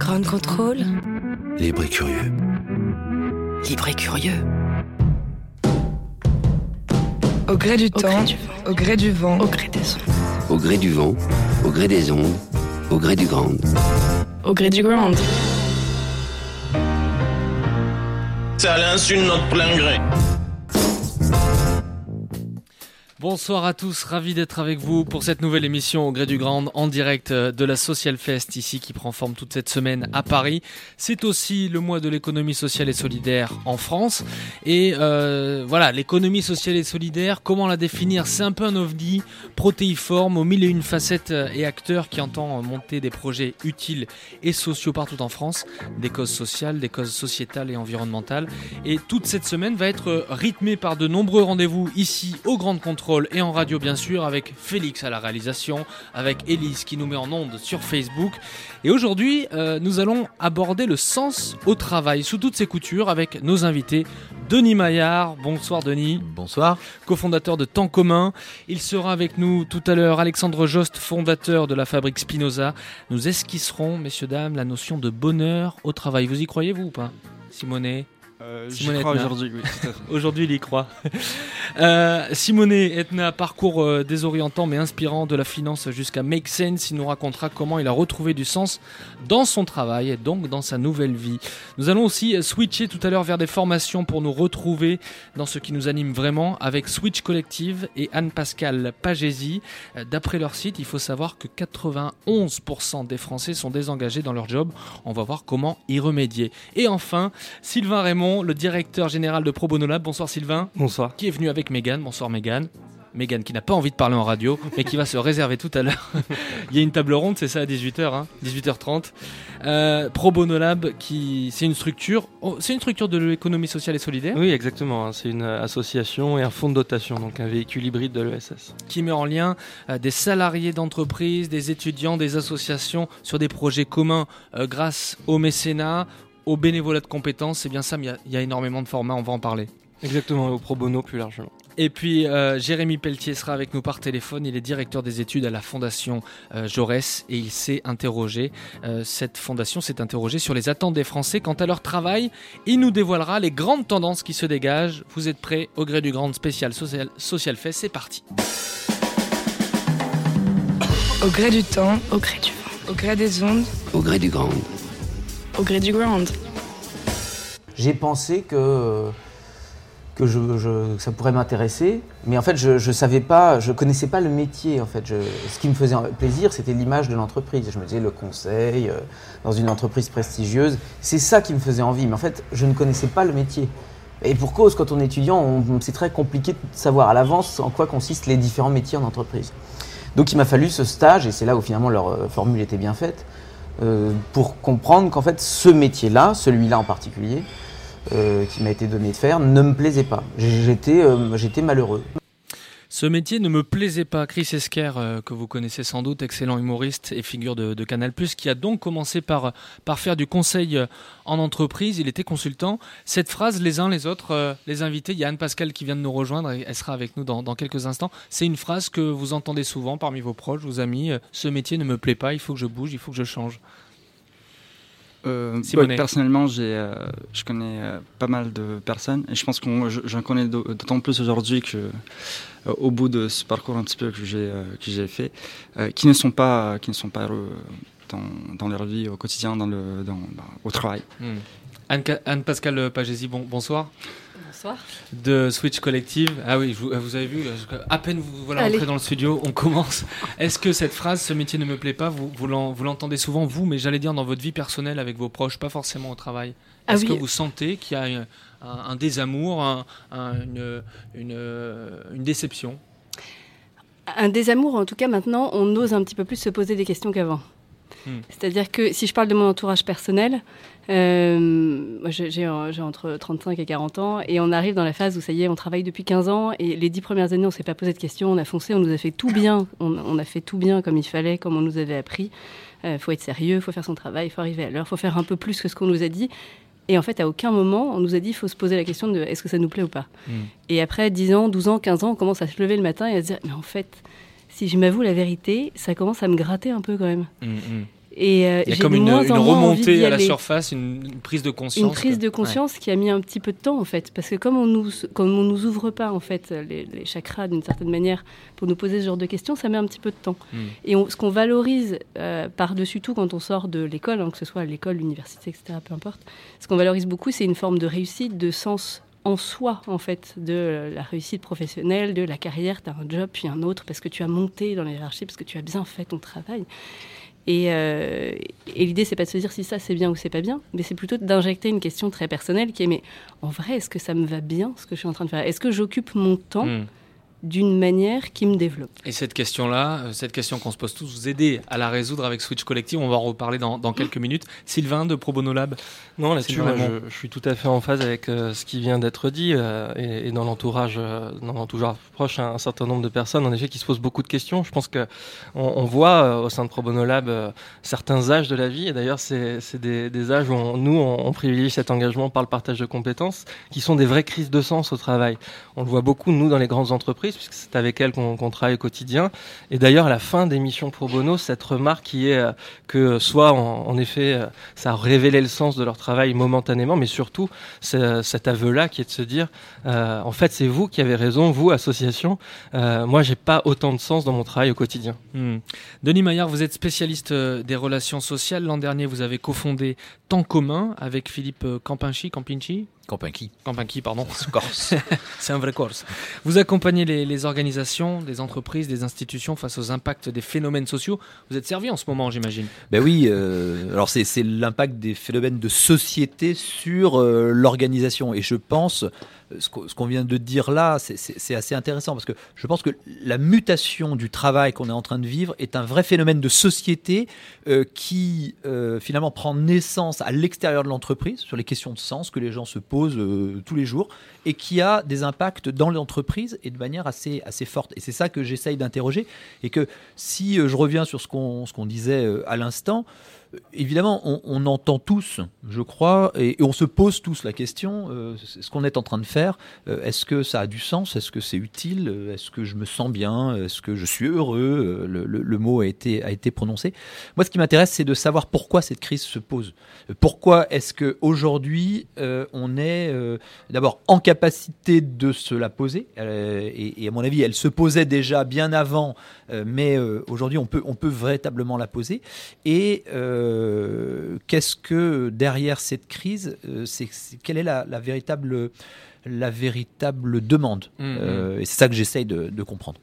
Grand contrôle. Libre et curieux. Libre et curieux. Au gré du Au temps, gré du vent. au gré du vent, Au gré des ondes. Au gré du vent, au gré des ondes, au gré du grand. Au gré du ground. C'est à l'insu de notre plein gré. Bonsoir à tous, ravi d'être avec vous pour cette nouvelle émission au gré du Grand en direct euh, de la Social Fest ici qui prend forme toute cette semaine à Paris. C'est aussi le mois de l'économie sociale et solidaire en France et euh, voilà l'économie sociale et solidaire, comment la définir? C'est un peu un ovni protéiforme aux mille et une facettes euh, et acteurs qui entend monter des projets utiles et sociaux partout en France, des causes sociales, des causes sociétales et environnementales. Et toute cette semaine va être rythmée par de nombreux rendez-vous ici au Grand Contrôle et en radio bien sûr avec Félix à la réalisation, avec Elise qui nous met en onde sur Facebook. Et aujourd'hui, euh, nous allons aborder le sens au travail sous toutes ses coutures avec nos invités. Denis Maillard, bonsoir Denis. Bonsoir. cofondateur de Temps commun. Il sera avec nous tout à l'heure Alexandre Jost, fondateur de la fabrique Spinoza. Nous esquisserons, messieurs, dames, la notion de bonheur au travail. Vous y croyez, vous ou pas Simonet? J'y Simone crois aujourd'hui, oui. Aujourd'hui, il y croit. euh, Simonet Etna, parcours euh, désorientant mais inspirant de la finance jusqu'à Make Sense. Il nous racontera comment il a retrouvé du sens dans son travail et donc dans sa nouvelle vie. Nous allons aussi euh, switcher tout à l'heure vers des formations pour nous retrouver dans ce qui nous anime vraiment avec Switch Collective et Anne-Pascale Pagési. Euh, D'après leur site, il faut savoir que 91% des Français sont désengagés dans leur job. On va voir comment y remédier. Et enfin, Sylvain Raymond, le directeur général de Pro Bono Lab. Bonsoir Sylvain Bonsoir. qui est venu avec Megan. Bonsoir Megan. Megan qui n'a pas envie de parler en radio, mais qui va se réserver tout à l'heure. Il y a une table ronde, c'est ça, à 18h, hein, 18h30. Euh, Pro Bono Lab, qui, c'est une structure, oh, c'est une structure de l'économie sociale et solidaire, Oui, exactement. hein. C'est une euh, association et un fonds de dotation, donc un véhicule hybride de l'ESS. qui met en lien euh, des salariés d'entreprise, des étudiants, des associations sur des projets communs euh, grâce au mécénat, au bénévolat de compétences. C'est bien ça, mais il y a- il y, a énormément de formats, on va en parler. Exactement, et au pro bono plus largement. Et puis euh, Jérémy Pelletier sera avec nous par téléphone. Il est directeur des études à la fondation euh, Jaurès et il s'est interrogé. euh, cette fondation s'est interrogée sur les attentes des Français quant à leur travail. Il nous dévoilera les grandes tendances qui se dégagent. Vous êtes prêts? Au gré du grand spécial social, social Fest C'est parti. au gré du temps, Au gré du vent. au gré des ondes, Au gré du grand. Au du ground. J'ai pensé que, que je, je- ça pourrait m'intéresser, mais en fait, je ne savais pas, je connaissais pas le métier. En fait, Je- ce qui me faisait plaisir, c'était l'image de l'entreprise. Je me disais le conseil euh, dans une entreprise prestigieuse, c'est ça qui me faisait envie. Mais en fait, je ne connaissais pas le métier. Et pour cause, quand on est étudiant, c'est très compliqué de savoir à l'avance en quoi consistent les différents métiers en entreprise. Donc, il m'a fallu ce stage, et c'est là où finalement leur euh, formule était bien faite, euh, pour comprendre qu'en fait, ce métier-là, celui-là en particulier, euh, qui m'a été donné de faire ne me plaisait pas. Euh, j'étais malheureux. Ce métier ne me plaisait pas. Chris Esquer, euh, que vous connaissez sans doute, excellent humoriste et figure de, de Canal+, qui a donc commencé par, faire du conseil euh, en entreprise. Il était consultant. Cette phrase, les uns les autres, euh, les invités, il y a Anne-Pascale qui vient de nous rejoindre, et elle sera avec nous dans, quelques instants. C'est une phrase que vous entendez souvent parmi vos proches, vos amis. ce métier ne me plaît pas, il faut que je bouge, il faut que je change. Euh, ouais, personnellement, j'ai, euh, je connais euh, pas mal de personnes et je pense que j'en connais d'au- d'autant plus aujourd'hui que, euh, au bout de ce parcours un petit peu que j'ai que j'ai fait, qui ne sont pas qui ne sont pas heureux dans, dans leur vie au quotidien, dans le dans, bah, au travail. Hmm. Anne- Anne-Pascale Pagési, bon, bonsoir. Bonsoir. de Switch Collective. Ah oui, vous, vous avez vu, à peine vous voilà Allez. entré dans le studio, on commence. Est-ce que cette phrase, ce métier ne me plaît pas, vous, vous l'en- vous l'entendez souvent, vous, mais j'allais dire dans votre vie personnelle avec vos proches, pas forcément au travail Ah Est-ce oui. que vous sentez qu'il y a un, un- un désamour, un- un- une, une, une déception? Un désamour, en tout cas maintenant, on ose un petit peu plus se poser des questions qu'avant. Hmm. C'est-à-dire que si je parle de mon entourage personnel, euh, j'ai euh, entre 35 et 40 ans et on arrive dans la phase où ça y est, on travaille depuis 15 ans et les 10 premières années, on s'est pas posé de questions, on a foncé, on nous a fait tout bien, on, on a fait tout bien comme il fallait, comme on nous avait appris. Il faut être sérieux, faut faire son travail, il faut arriver à l'heure, faut faire un peu plus que ce qu'on nous a dit. Et en fait, à aucun moment, on nous a dit il faut se poser la question de est-ce que ça nous plaît ou pas? Hmm. Et après 10 ans, 12 ans, 15 ans, on commence à se lever le matin et à se dire mais en fait, si je m'avoue la vérité, ça commence à me gratter un peu quand même. Mm, mm. Et euh, Il y a comme une, remontée à la surface, une, une prise de conscience. Une prise de conscience qui a mis un petit peu de temps en fait, parce que comme on nous, comme on nous ouvre pas en fait les, les chakras d'une certaine manière pour nous poser ce genre de questions, ça met un petit peu de temps. Mm. Et on- ce qu'on valorise euh, par-dessus tout quand on sort de l'école, hein, que ce soit à l'école, l'université, etc., peu importe, ce qu'on valorise beaucoup, c'est une forme de réussite, de sens en soi, en fait, de la réussite professionnelle, de la carrière, tu as un job, puis un autre, parce que tu as monté dans la hiérarchie, parce que tu as bien fait ton travail. Et, euh, et l'idée, c'est pas de se dire si ça c'est bien ou c'est pas bien, mais c'est plutôt d'injecter une question très personnelle qui est mais en vrai, est-ce que ça me va bien ce que je suis en train de faire? Est-ce que j'occupe mon temps Mm. D'une manière qui me développe Et cette question-là, euh, cette question qu'on se pose tous, vous aider à la résoudre avec Switch Collective, on va en reparler dans, dans quelques minutes. Sylvain de Pro Bono Lab. Non, là-dessus, je, je suis tout à fait en phase avec euh, ce qui vient d'être dit euh, et, et dans l'entourage, euh, dans l'entourage proche, un, un certain nombre de personnes, en effet, qui se posent beaucoup de questions. Je pense que on, on voit euh, au sein de Pro Bono Lab euh, certains âges de la vie, et d'ailleurs, c'est c'est des, des âges où on- nous, on, on privilégie cet engagement par le partage de compétences, qui sont des vraies crises de sens au travail. On le voit beaucoup, nous, dans les grandes entreprises, puisque c'est avec elles qu'on travaille au quotidien. Et d'ailleurs, à la fin des missions Pro Bono, cette remarque qui est euh, que soit, en, effet, euh, ça a révélé le sens de leur travail momentanément, mais surtout cet aveu-là qui est de se dire, euh, en fait, c'est vous qui avez raison, vous, association. Moi, j'ai pas autant de sens dans mon travail au quotidien. Hmm. Denis Maillard, vous êtes spécialiste des relations sociales. L'an dernier, vous avez cofondé Temps commun avec Philippe Campinchi. Campinchi Campinki. Campinki, pardon. Corse. C'est un vrai Corse. Vous accompagnez les, les organisations, des entreprises, des institutions face aux impacts des phénomènes sociaux. Vous êtes servi en ce moment, j'imagine. Ben oui, euh, alors c'est l'impact des phénomènes de société sur euh, l'organisation. Et je pense, ce qu'on vient de dire là, c'est- assez intéressant parce que je pense que la mutation du travail qu'on est en train de vivre est un vrai phénomène de société euh, qui euh, finalement prend naissance à l'extérieur de l'entreprise sur les questions de sens que les gens se posent euh, tous les jours et qui a des impacts dans l'entreprise et de manière assez, forte. Et c'est ça que j'essaye d'interroger. Et que si je reviens sur ce qu'on disait à l'instant, évidemment, on, entend tous, je crois, et, on se pose tous la question, euh, ce qu'on est en train de faire, euh, est-ce que ça a du sens Est-ce que c'est utile Euh, Est-ce que je me sens bien Est-ce que je suis heureux le, mot a été, a été prononcé. Moi, ce qui m'intéresse, c'est de savoir pourquoi cette crise se pose. Pourquoi est-ce qu'aujourd'hui, euh, on est d'abord en capacité de se la poser et, à mon avis, elle se posait déjà bien avant, mais aujourd'hui, on peut, on peut véritablement la poser. Et qu'est-ce que derrière cette crise, euh, c'est quelle est la, la véritable, la véritable demande Mhm. Euh, Et c'est ça que j'essaye de, de comprendre.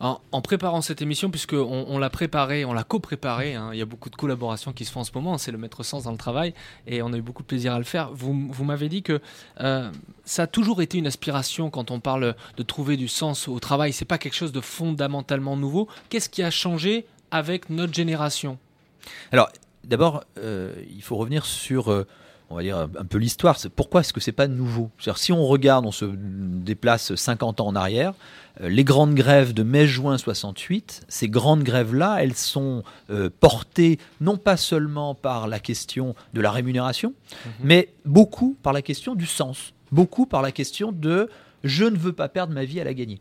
En, en préparant cette émission, puisque on, l'a préparée, on l'a co-préparée, hein, il y a beaucoup de collaborations qui se font en ce moment, c'est le mettre sens dans le travail, et on a eu beaucoup de plaisir à le faire. Vous, vous m'avez dit que euh, ça a toujours été une aspiration quand on parle de trouver du sens au travail, c'est pas quelque chose de fondamentalement nouveau. Qu'est-ce qui a changé avec notre génération? Alors, d'abord, euh, il faut revenir sur, euh, on va dire, un peu l'histoire. Pourquoi est-ce que c'est pas nouveau? Si on regarde, on se déplace 50 ans en arrière, euh, les grandes grèves de mai-juin 68, ces grandes grèves-là, elles sont portées non pas seulement par la question de la rémunération, mais beaucoup par la question du sens, beaucoup par la question de je ne veux pas perdre ma vie à la gagner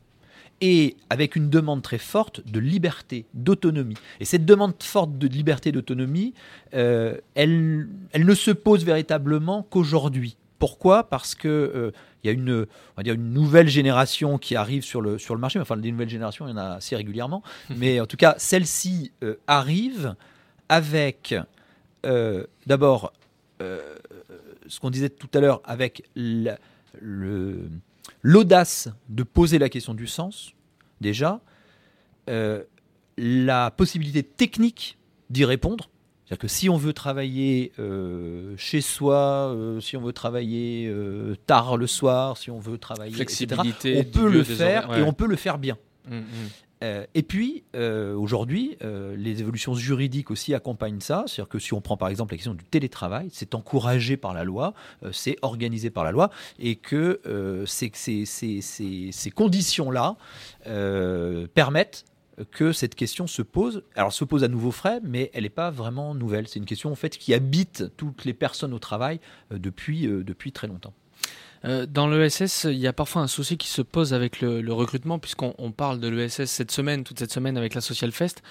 et avec une demande très forte de liberté, d'autonomie. Et cette demande forte de liberté, d'autonomie, euh, elle, elle ne se pose véritablement qu'aujourd'hui. Pourquoi? Parce que euh, il y a une, on va dire une nouvelle génération qui arrive sur le, sur le marché. Enfin, des nouvelles générations, il y en a assez régulièrement. Mais en tout cas, celle-ci euh, arrive avec euh, d'abord euh, ce qu'on disait tout à l'heure, avec la- le- l'audace de poser la question du sens, déjà, euh, la possibilité technique d'y répondre. C'est-à-dire que si on veut travailler euh, chez soi, euh, si on veut travailler tard le soir, si on veut travailler, etc., Flexibilité on du peut le faire et on peut le faire bien. Mm, mm. Euh, et puis, euh, aujourd'hui, euh, les évolutions juridiques aussi accompagnent ça. C'est-à-dire que si on prend par exemple la question du télétravail, c'est encouragé par la loi, c'est organisé par la loi, et que ces, conditions-là permettent que cette question se pose. Alors, se pose à nouveau frais, mais elle n'est pas vraiment nouvelle. C'est une question qui habite toutes les personnes au travail depuis très longtemps. Euh, dans l'ESS, il y a parfois un souci qui se pose avec le, le recrutement, puisqu'on on parle de l'ESS cette semaine, toute cette semaine avec la Social Fest.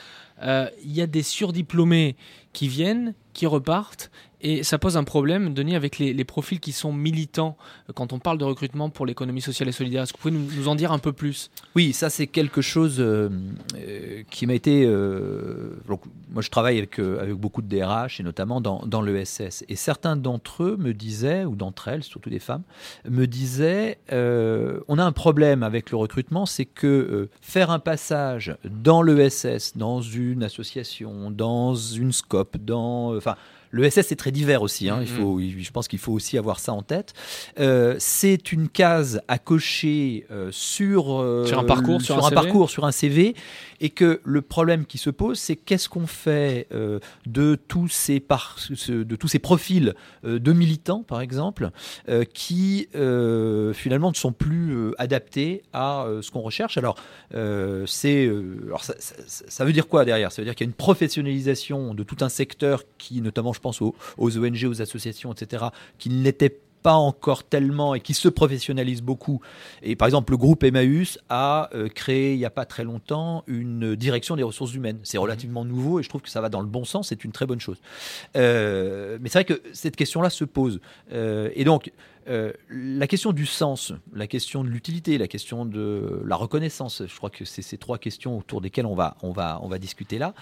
Euh, il y a des surdiplômés qui viennent, qui repartent, et ça pose un problème, Denis, avec les, profils qui sont militants euh, quand on parle de recrutement pour l'économie sociale et solidaire. Est-ce que vous pouvez nous, en dire un peu plus? Oui, ça c'est quelque chose euh, euh, qui m'a été. euh, moi, je travaille avec, euh, beaucoup de DRH et notamment dans, dans l'ESS. Et certains d'entre eux me disaient, ou d'entre elles, surtout des femmes, me disaient euh, on a un problème avec le recrutement, c'est que euh, faire un passage dans l'ESS, dans une association, dans une SCOP, dans. euh, Enfin. L'ESS c'est très divers aussi, hein. il Mhm. faut, je pense qu'il faut aussi avoir ça en tête. Euh, c'est une case à cocher euh, sur, euh, Sur un parcours, sur un CV. parcours, sur un CV, et que le problème qui se pose, c'est qu'est-ce qu'on fait de tous ces par- ce- de tous ces profils de militants, par exemple, qui finalement ne sont plus adaptés à ce qu'on recherche. Alors, c'est, alors ça, ça- ça veut dire quoi derrière? Ça veut dire qu'il y a une professionnalisation de tout un secteur qui, notamment, je pense aux, aux ONG, aux associations, etc., qui n'était pas encore tellement et qui se professionnalise beaucoup. Et par exemple, le groupe Emmaüs a euh, créé il n'y a pas très longtemps une direction des ressources humaines. C'est relativement nouveau et je trouve que ça va dans le bon sens, c'est une très bonne chose. Euh, mais c'est vrai que cette question-là se pose. Euh, et donc, la question du sens, la question de l'utilité, la question de la reconnaissance, je crois que c'est ces trois questions autour desquelles on va, on va, on va discuter là.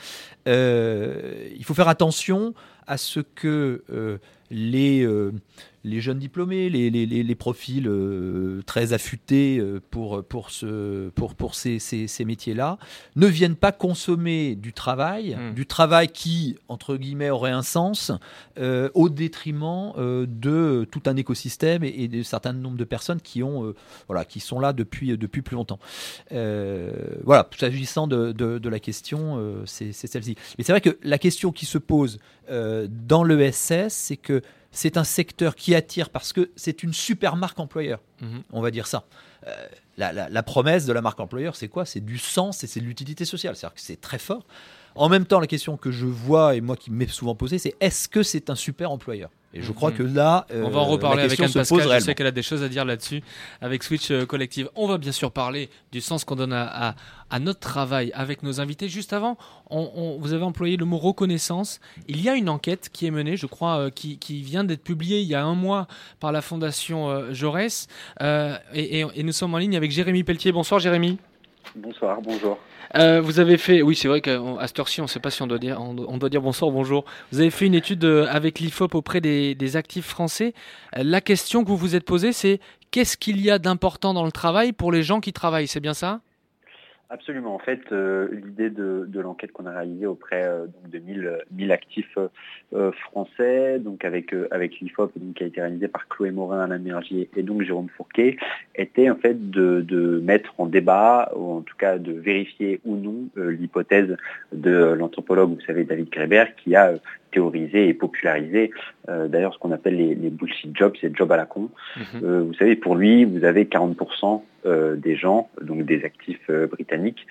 Il faut faire attention à ce que euh, les, euh, les jeunes diplômés, les, les, les- profils euh, très affûtés pour, pour, ce, pour, pour ces, ces, ces métiers-là, ne viennent pas consommer du travail, Mm. du travail qui, entre guillemets, aurait un sens, au détriment de tout un écosystème et, et de certain nombre de personnes qui, ont, voilà, qui sont là depuis, depuis plus longtemps. Voilà, s'agissant de, de, de la question, c'est c'est celle-ci. Mais c'est vrai que la question qui se pose euh, dans l'ESS, c'est que c'est un secteur qui attire parce que c'est une super marque employeur, Mhm. on va dire ça. Euh, la, la- la promesse de la marque employeur, c'est quoi? C'est du sens et c'est de l'utilité sociale. C'est-à-dire que c'est très fort. En même temps, la question que je vois et moi qui m'est souvent posée, c'est est-ce que c'est un super employeur? Et je crois Mhm. que là, On va en euh, reparler avec Anne Pascal. Je réellement. sais qu'elle a des choses à dire là-dessus avec Switch euh, Collective. On va bien sûr parler du sens qu'on donne à, à- à notre travail avec nos invités. Juste avant, on- on- vous avez employé le mot reconnaissance. Il y a une enquête qui est menée, je crois, euh, qui, qui vient d'être publiée il y a un mois par la Fondation euh, Jaurès. Et, et- et nous sommes en ligne avec Jérémy Pelletier. Bonsoir Jérémy. Bonsoir, bonjour. Euh, vous avez fait, oui, c'est vrai qu'à cette on ne sait pas si on doit dire, on doit, dire bonsoir, bonjour. Vous avez fait une étude euh, avec l'IFOP auprès des, des actifs français. Euh, La question que vous vous êtes posée, c'est qu'est-ce qu'il y a d'important dans le travail pour les gens qui travaillent C'est bien ça? Absolument. En fait, euh, l'idée de, l'enquête qu'on a réalisée auprès euh, de 1000, euh, 1000 actifs français, donc avec, avec l'IFOP, qui a été réalisée par Chloé Morin, Alain Mergier et donc Jérôme Fourquet, était en fait de, mettre en débat, ou en tout cas de vérifier ou non l'hypothèse de l'anthropologue, vous savez, David Greber, qui a théorisé et popularisé euh, d'ailleurs ce qu'on appelle les, les bullshit jobs, c'est job à la con. Euh, vous savez, pour lui, vous avez 40% euh, des gens, donc des actifs britanniques,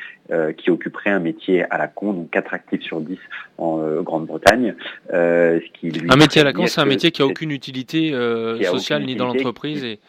qui occuperaient un métier à la con, donc 4 actifs sur 10 en Grande-Bretagne. ce qui lui Un métier à la con, c'est un métier qui a c'est- aucune utilité sociale aucune ni dans l'entreprise. Et...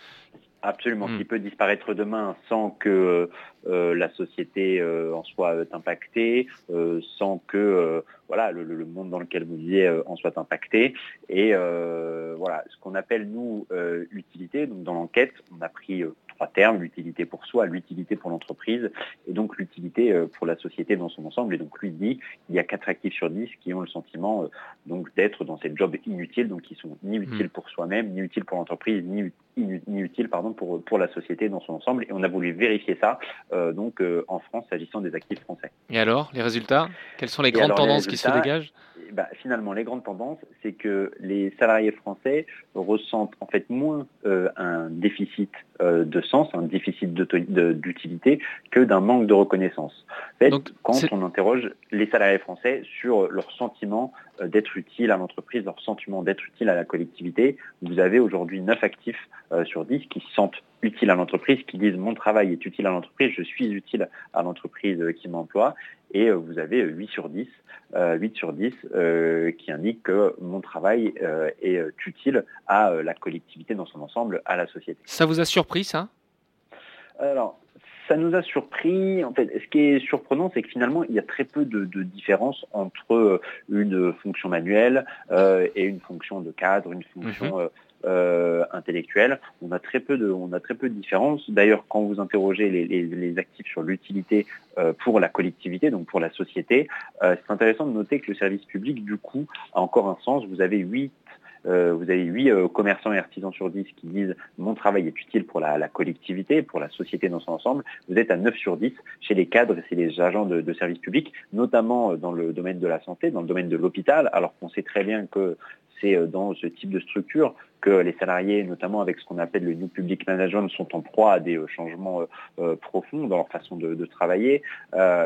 Absolument, Hmm. qui peut disparaître demain sans que euh, la société euh, en soit euh, impactée, euh, sans que euh, voilà le, monde dans lequel vous vivez euh, en soit impacté. Et euh, voilà, ce qu'on appelle nous euh, utilité. Donc dans l'enquête, on a pris euh, trois termes l'utilité pour soi, l'utilité pour l'entreprise, et donc l'utilité euh, pour la société dans son ensemble. Et donc lui dit, il y a quatre actifs sur 10 qui ont le sentiment euh, donc d'être dans ces jobs inutiles, donc qui sont ni utiles pour soi-même, ni utiles pour l'entreprise, ni, inu- ni utiles pardon pour pour la société dans son ensemble. Et on a voulu vérifier ça euh, donc euh, en France s'agissant des actifs français. Et alors, les résultats? Quelles sont les Et grandes alors, les tendances qui se dégagent? bah, finalement, les grandes tendances, c'est que les salariés français ressentent en fait moins euh, un déficit de sens, un déficit d'utilité que d'un manque de reconnaissance. En fait, quand on interroge les salariés français sur leur sentiment d'être utile à l'entreprise, leur sentiment d'être utile à la collectivité, vous avez aujourd'hui 9 actifs sur 10 qui se sentent utiles à l'entreprise, qui disent mon travail est utile à l'entreprise, je suis utile à l'entreprise qui m'emploie, et vous avez 8 sur 10 8 sur 10 euh, qui indique que mon travail euh, est utile à euh, la collectivité dans son ensemble, à la société. Ça vous a surpris ça? Alors, ça nous a surpris. En fait, ce qui est surprenant, c'est que finalement, il y a très peu de, de différence entre une fonction manuelle et une fonction de cadre, une fonction mhm. Euh, intellectuelle. On a très peu de, on a très peu de différences. D'ailleurs, quand vous interrogez les, actifs sur l'utilité euh, pour la collectivité, donc pour la société, euh, c'est intéressant de noter que le service public, du coup, a encore un sens. Vous avez huit vous avez huit commerçants et artisans sur 10 qui disent mon travail est utile pour la, collectivité, pour la société dans son ensemble. Vous êtes à 9 sur 10 chez les cadres et les agents de, de service public, notamment dans le domaine de la santé, dans le domaine de l'hôpital, alors qu'on sait très bien que c'est dans ce type de structure que les salariés, notamment avec ce qu'on appelle le New Public Management, sont en proie à des euh, changements euh, euh, profonds dans leur façon de, travailler,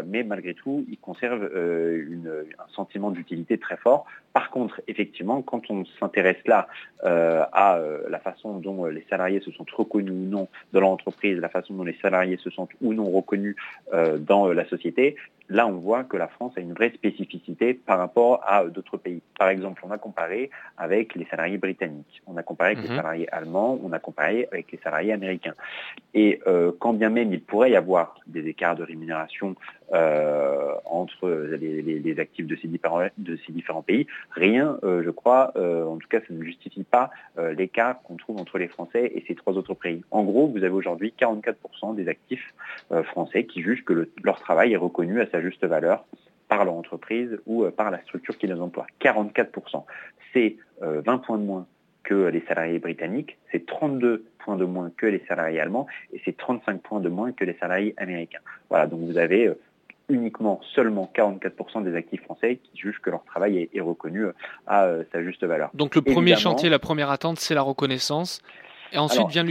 mais malgré tout, ils conservent un sentiment d'utilité très fort. Par contre, effectivement, quand on s'intéresse là à la façon dont les salariés se sont reconnus ou non dans leur entreprise, la façon dont les salariés se sentent ou non reconnus dans la société, là on voit que la France a une vraie spécificité par rapport à d'autres pays. Par exemple, on a comparé avec les salariés britanniques. On a comparé avec les mhm. salariés allemands, on a comparé avec les salariés américains. Et euh, quand bien même il pourrait y avoir des écarts de rémunération euh, entre les, actifs de ces différents, de ces différents pays, rien, euh, je crois, en tout cas, ça ne justifie pas l'écart qu'on trouve entre les Français et ces trois autres pays. En gros, vous avez aujourd'hui 44% des actifs français qui jugent que leur travail est reconnu à sa juste valeur par leur entreprise ou par la structure qui les emploie. 44%. C'est 20 points de moins que les salariés britanniques, c'est 32 points de moins que les salariés allemands et c'est 35 points de moins que les salariés américains. Voilà, donc vous avez euh, uniquement seulement 44% des actifs français qui jugent que leur travail est, reconnu euh, à euh, sa juste valeur. Donc le premier chantier, la première attente, c'est la reconnaissance. Et ensuite, vient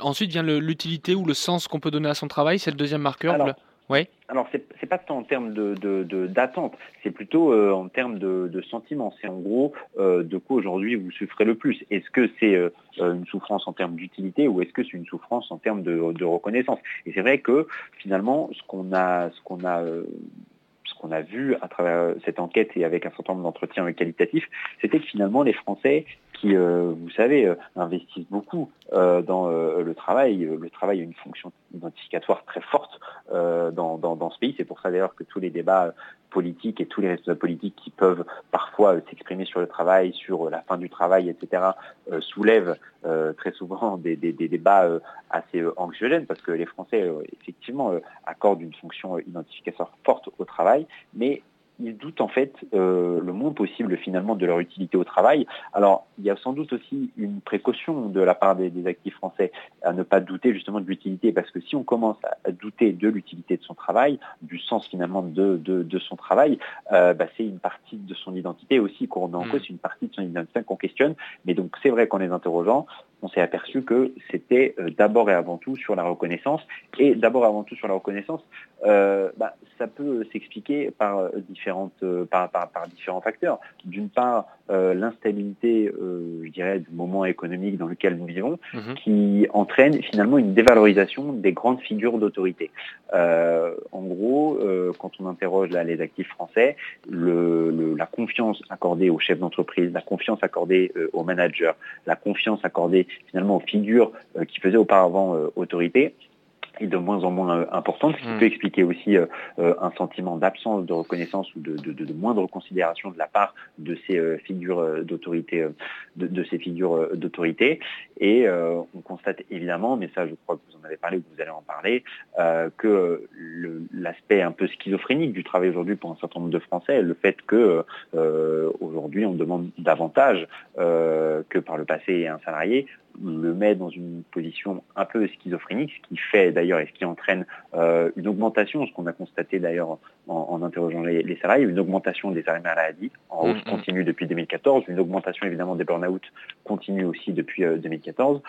ensuite vient l'utilité ou le sens qu'on peut donner à son travail, c'est le deuxième marqueur. Oui. Alors, c'est n'est pas tant en termes d'attente, de, c'est plutôt euh, en termes de, de sentiment. C'est en gros euh, de quoi aujourd'hui vous souffrez le plus. Est-ce que c'est euh, une souffrance en termes d'utilité ou est-ce que c'est une souffrance en termes de, reconnaissance? Et c'est vrai que finalement, ce qu'on a, ce qu'on a vu à travers cette enquête et avec un certain nombre d'entretiens qualitatifs, c'était que finalement les Français qui, vous savez, investissent beaucoup dans le travail. Le travail a une fonction identificatoire très forte dans, dans, ce pays. C'est pour ça d'ailleurs que tous les débats politiques et tous les responsables politiques qui peuvent parfois s'exprimer sur le travail, sur la fin du travail, etc., soulèvent très souvent des, des, des débats assez anxiogènes parce que les Français, effectivement, accordent une fonction identificatoire forte au travail, mais ils doutent en fait euh, le moins possible finalement de leur utilité au travail. Alors il y a sans doute aussi une précaution de la part des, actifs français à ne pas douter justement de l'utilité parce que si on commence à douter de l'utilité de son travail, du sens finalement de, de, son travail, euh, bah, c'est une partie de son identité aussi qu'on remet en cause, c'est une partie de son identité qu'on questionne. Mais donc c'est vrai qu'en les interrogeant, on s'est aperçu que c'était euh, d'abord et avant tout sur la reconnaissance. Et d'abord et avant tout sur la reconnaissance, euh, bah, ça peut s'expliquer par, euh, différentes, par, par, différents facteurs. D'une part, l'instabilité, je dirais, du moment économique dans lequel nous vivons, mhm. qui entraîne finalement une dévalorisation des grandes figures d'autorité. en gros, quand on interroge là, les actifs français, le, la confiance accordée aux chefs d'entreprise, la confiance accordée aux managers, la confiance accordée finalement aux figures euh, qui faisaient auparavant euh, autorité est de moins en moins euh, importante, ce qui hmm. peut expliquer aussi un sentiment d'absence de reconnaissance ou de, de, moindre considération de la part de ces figures d'autorité, de, ces figures d'autorité. Et on constate évidemment, mais ça je crois que vous en avez parlé ou que vous allez en parler, que l'aspect un peu schizophrénique du travail aujourd'hui pour un certain nombre de Français, le fait que aujourd'hui on demande davantage que par le passé un salarié, le met dans une position un peu schizophrénique, ce qui fait d'ailleurs et ce qui entraîne euh, une augmentation, ce qu'on a constaté d'ailleurs en, interrogeant les, salariés, une augmentation des arrêts maladie en hausse mm-hmm. continue depuis 2014, une augmentation évidemment des burn-out continue aussi depuis 2014.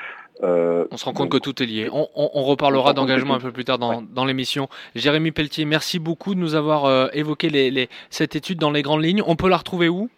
Euh, on se rend compte que tout est lié. On, reparlera d'engagement un peu plus tard dans, l'émission. Jérémy Pelletier, merci beaucoup de nous avoir évoqué les, cette étude dans les grandes lignes. On peut la retrouver où?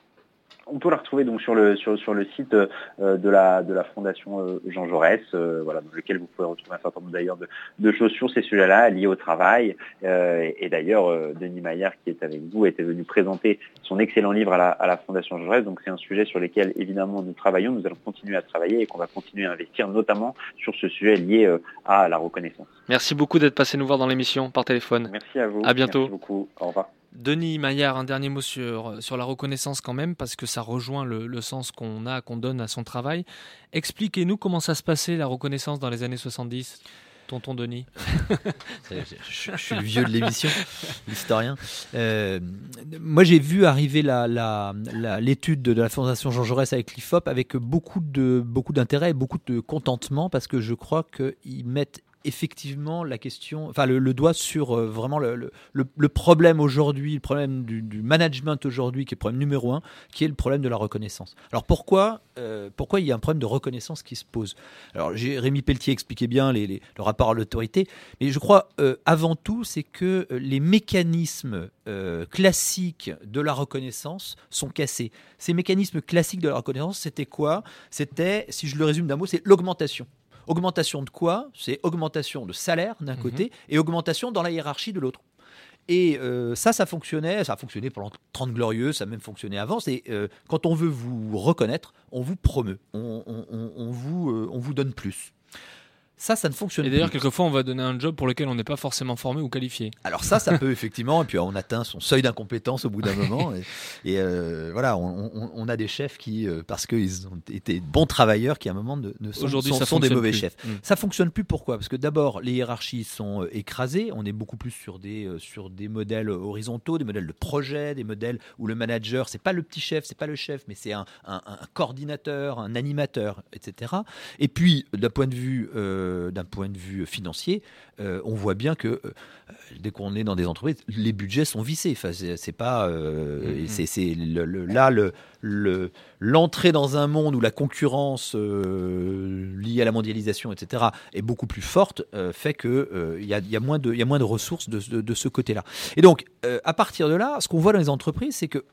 On peut la retrouver donc sur le, sur, sur le site euh, de, la, de la Fondation euh, Jean Jaurès, euh, voilà, dans lequel vous pouvez retrouver un certain nombre d'ailleurs de, de, choses sur ces sujets-là liés au travail. et d'ailleurs, Denis Maillard, qui est avec vous, était venu présenter son excellent livre à la, à la Fondation Jean Jaurès. Donc c'est un sujet sur lequel évidemment nous travaillons, nous allons continuer à travailler et qu'on va continuer à investir, notamment sur ce sujet lié à la reconnaissance. Merci beaucoup d'être passé nous voir dans l'émission par téléphone. Merci à vous. À bientôt. Merci beaucoup. Au revoir. Denis Maillard, un dernier mot sur, sur la reconnaissance quand même, parce que ça rejoint le, sens qu'on a, qu'on donne à son travail. Expliquez-nous comment ça se passait la reconnaissance dans les années 70 Tonton Denis. je, suis le vieux de l'émission, l'historien. Euh, moi, j'ai vu arriver l'étude la, de la Fondation Jean Jaurès avec l'IFOP avec beaucoup d'intérêt beaucoup et beaucoup de contentement parce que je crois qu'ils mettent effectivement la question, enfin le, doigt sur euh, vraiment le, problème aujourd'hui, le problème du, management aujourd'hui, qui est le problème numéro un, qui est le problème de la reconnaissance. Alors pourquoi, euh, pourquoi il y a un problème de reconnaissance qui se pose? Alors Rémi Pelletier expliquait bien le rapport à l'autorité, mais je crois euh, avant tout, c'est que les mécanismes classiques de la reconnaissance sont cassés. Ces mécanismes classiques de la reconnaissance, c'était quoi? C'était, si je le résume d'un mot, c'est l'augmentation. Augmentation de quoi? C'est augmentation de salaire d'un mhm. côté et augmentation dans la hiérarchie de l'autre. Et euh, ça, ça fonctionnait, ça a fonctionné pendant 30 glorieux, ça a même fonctionné avant. C'est euh, quand on veut vous reconnaître, on vous promeut, on, vous, euh, on vous donne plus. Ça, ça ne fonctionne pas. Et d'ailleurs, quelquefois, on va donner un job pour lequel on n'est pas forcément formé ou qualifié. Alors ça, ça peut effectivement, et puis on atteint son seuil d'incompétence au bout d'un moment. Et, euh, voilà, on, a des chefs qui, euh, parce qu'ils ont été bons travailleurs, qui à un moment ne, sont, Aujourd'hui, ça sont des mauvais chefs. Ça mm. Ça fonctionne plus. Pourquoi? Parce que d'abord, les hiérarchies sont euh, écrasées. On est beaucoup plus sur des sur des modèles horizontaux, des modèles de projet, des modèles où le manager, c'est pas le petit chef, c'est pas le chef, mais c'est un, un, coordinateur, un animateur, etc. Et puis, d'un point de vue euh, d'un point de vue financier, euh, on voit bien que euh, dès qu'on est dans des entreprises, les budgets sont vissés. Enfin, c'est pas, mm-hmm. c'est le, là le l'entrée dans un monde où la concurrence liée à la mondialisation, etc., est beaucoup plus forte, fait que il y, a, moins de, y a moins de ressources de, de ce côté-là. Et donc, à partir de là, ce qu'on voit dans les entreprises, c'est que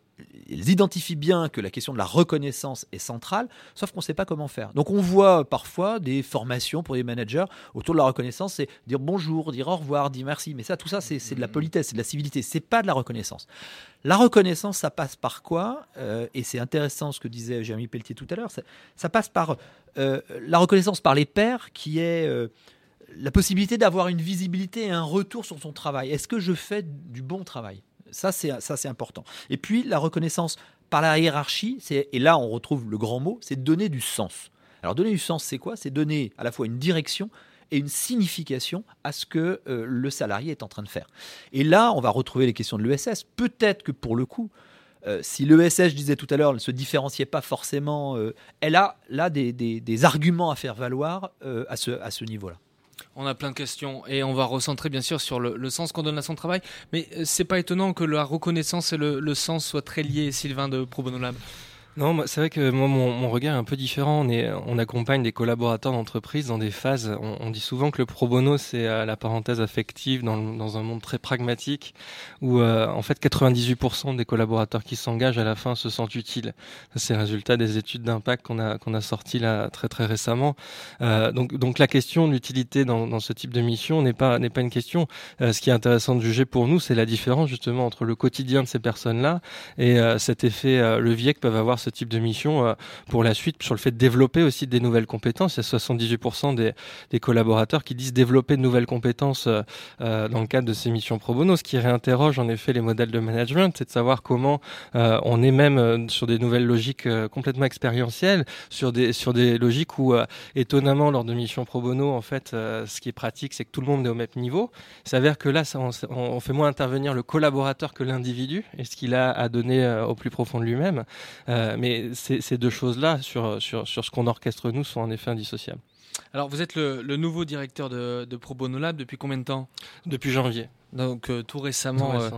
ils identifient bien que la question de la reconnaissance est centrale, sauf qu'on ne sait pas comment faire. Donc on voit parfois des formations pour des managers autour de la reconnaissance, c'est dire bonjour, dire au revoir, dire merci. Mais ça, tout ça, c'est de la politesse, c'est de la civilité, c'est pas de la reconnaissance. La reconnaissance, ça passe par quoi? Euh, Et c'est intéressant ce que disait Jérémy Pelletier tout à l'heure. Ça, passe par euh, la reconnaissance par les pairs, qui est euh, la possibilité d'avoir une visibilité et un retour sur son travail. Est-ce que je fais du bon travail? Ça, c'est important. Et puis, la reconnaissance par la hiérarchie, et là, on retrouve le grand mot, c'est donner du sens. Alors, donner du sens, c'est quoi? C'est donner à la fois une direction et une signification à ce que euh, le salarié est en train de faire. Et là, on va retrouver les questions de l'ESS. Peut-être que pour le coup, euh, si l'ESS, je disais tout à l'heure, ne se différenciait pas forcément, euh, elle a là des, arguments à faire valoir à ce niveau-là. On a plein de questions et on va recentrer bien sûr sur le, sens qu'on donne à son travail. Mais euh, c'est pas étonnant que la reconnaissance et le, sens soient très liés, Sylvain de Pro non, c'est vrai que moi, mon, regard est un peu différent. On, est, on accompagne des collaborateurs d'entreprise dans des phases. On, dit souvent que le pro bono, c'est euh, la parenthèse affective dans, dans, un monde très pragmatique, où euh, en fait 98% des collaborateurs qui s'engagent à la fin se sentent utiles. C'est le résultat des études d'impact qu'on a qu'on a sorti là très très récemment. Euh, donc donc la question de l'utilité dans, dans, ce type de mission n'est pas n'est pas une question. Euh, ce qui est intéressant de juger pour nous, c'est la différence justement entre le quotidien de ces personnes-là et cet effet levier que peuvent avoir ce type de mission euh, pour la suite, sur le fait de développer aussi des nouvelles compétences. Il y a 78% des, collaborateurs qui disent développer de nouvelles compétences euh, euh, dans le cadre de ces missions pro bono, ce qui réinterroge en effet les modèles de management, c'est de savoir comment on est même sur des nouvelles logiques complètement expérientielles, sur des, sur des logiques où, étonnamment, lors de missions pro bono, en fait, ce qui est pratique, c'est que tout le monde est au même niveau. Il s'avère que là, on, fait moins intervenir le collaborateur que l'individu et ce qu'il a à donner au plus profond de lui-même. Mais ces deux choses-là, sur, sur, sur ce qu'on orchestre nous, sont en effet indissociables. Alors, vous êtes le, nouveau directeur de, de, Pro Bono Lab depuis combien de temps? Depuis janvier. Donc, euh, tout récemment, euh,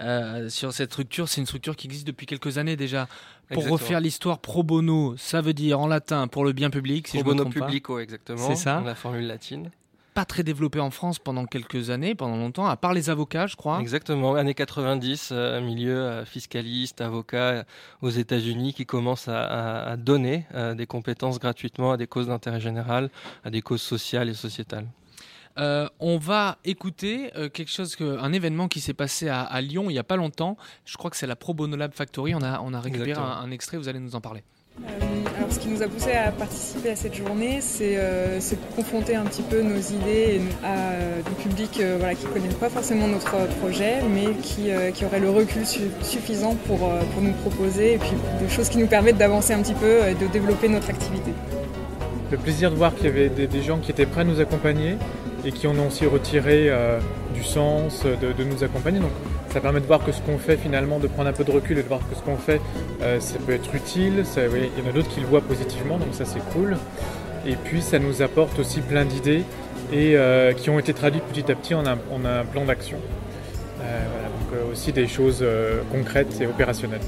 euh, sur cette structure. C'est une structure qui existe depuis quelques années déjà. Pour refaire l'histoire pro bono, ça veut dire en latin pour le bien public. Si pro bono publico, exactement. C'est ça. La formule latine pas très développé en France pendant quelques années, pendant longtemps, à part les avocats, je crois. Exactement, années 90, euh, milieu euh, fiscaliste, avocat euh, aux États-Unis qui commence à, donner des compétences gratuitement à des causes d'intérêt général, à des causes sociales et sociétales. on va écouter quelque chose, que, un événement qui s'est passé à, Lyon il n'y a pas longtemps. Je crois que c'est la Pro Bono Lab Factory. On a, on a récupéré un, extrait, vous allez nous en parler. Euh, alors, ce qui nous a poussé à participer à cette journée, c'est euh, de confronter un petit peu nos idées à euh, du public voilà, qui ne connaît pas forcément notre projet, mais qui, qui aurait le recul suffisant pour, pour nous proposer et puis des choses qui nous permettent d'avancer un petit peu et de développer notre activité. Le plaisir de voir qu'il y avait des, gens qui étaient prêts à nous accompagner et qui en ont aussi retiré du sens de, de nous accompagner. Donc, ça permet de voir que ce qu'on fait finalement, de prendre un peu de recul et de voir que ce qu'on fait, euh, ça peut être utile. il y en a d'autres qui le voient positivement, donc ça c'est cool. Et puis ça nous apporte aussi plein d'idées et euh, qui ont été traduites petit à petit en un, un plan d'action. Euh, voilà, donc aussi des choses concrètes et opérationnelles.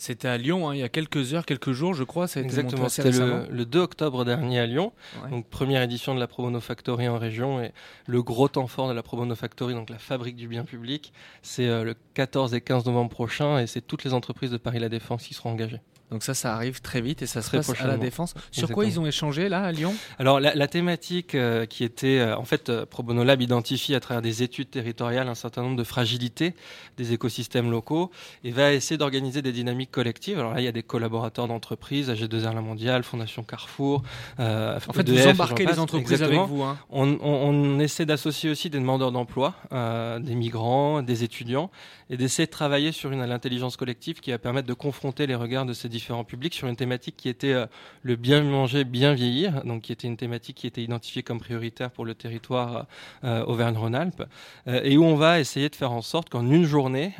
C'était à Lyon, hein, il y a quelques heures, quelques jours, je crois. Ça Exactement, c'était le, 2 octobre dernier à Lyon. Donc, première édition de la Pro Factory en région. Et le gros temps fort de la Pro Factory, donc la fabrique du bien public, c'est euh, le 14 et 15 novembre prochain. Et c'est toutes les entreprises de Paris La Défense qui seront engagées. Donc ça, ça arrive très vite et ça se passe à la défense. Sur quoi ils ont échangé là à Lyon? Alors la, thématique euh, qui était, euh, en fait, euh, Pro Bono Lab identifie à travers des études territoriales un certain nombre de fragilités des écosystèmes locaux et va essayer d'organiser des dynamiques collectives. Alors là, il y a des collaborateurs d'entreprises, AG2R La Mondiale, Fondation Carrefour. en fait, vous embarquez les entreprises avec vous. Hein. On, on, essaie d'associer aussi des demandeurs d'emploi, des migrants, des étudiants et d'essayer de travailler sur une l'intelligence collective qui va permettre de confronter les regards de ces différents publics sur une thématique qui était euh, le bien manger, bien vieillir, donc qui était une thématique qui était identifiée comme prioritaire pour le territoire euh, Auvergne-Rhône-Alpes, euh, et où on va essayer de faire en sorte qu'en une journée,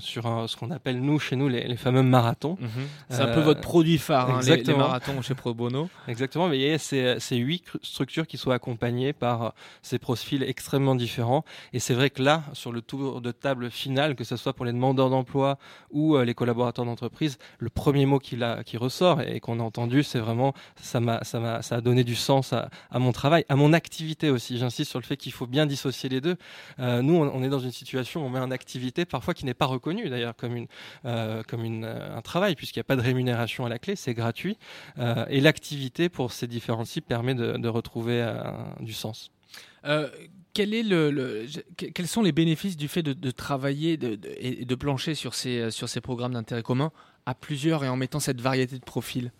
sur ce qu'on appelle nous chez nous les, fameux marathons, mhm. c'est un peu votre produit phare, hein, les, marathons chez Pro Bono. Exactement, mais il y a ces, ces huit structures qui sont accompagnées par ces profils extrêmement différents, et c'est vrai que là, sur le tour de table final, que ce soit pour les demandeurs d'emploi ou les collaborateurs d'entreprise, le premier mot qui, ressort et qu'on a entendu, c'est vraiment ça m'a a donné du sens à, mon travail, à mon activité aussi. J'insiste sur le fait qu'il faut bien dissocier les deux. Euh, nous, on, est dans une situation où on met une activité parfois qui n'est pas reconnue d'ailleurs comme euh, euh, un travail puisqu'il n'y a pas de rémunération à la clé, c'est gratuit et l'activité pour ces différents sites permet de, retrouver du sens. Quels sont les bénéfices du fait de, travailler et de plancher sur ces programmes d'intérêt commun? À plusieurs et en mettant cette variété de profils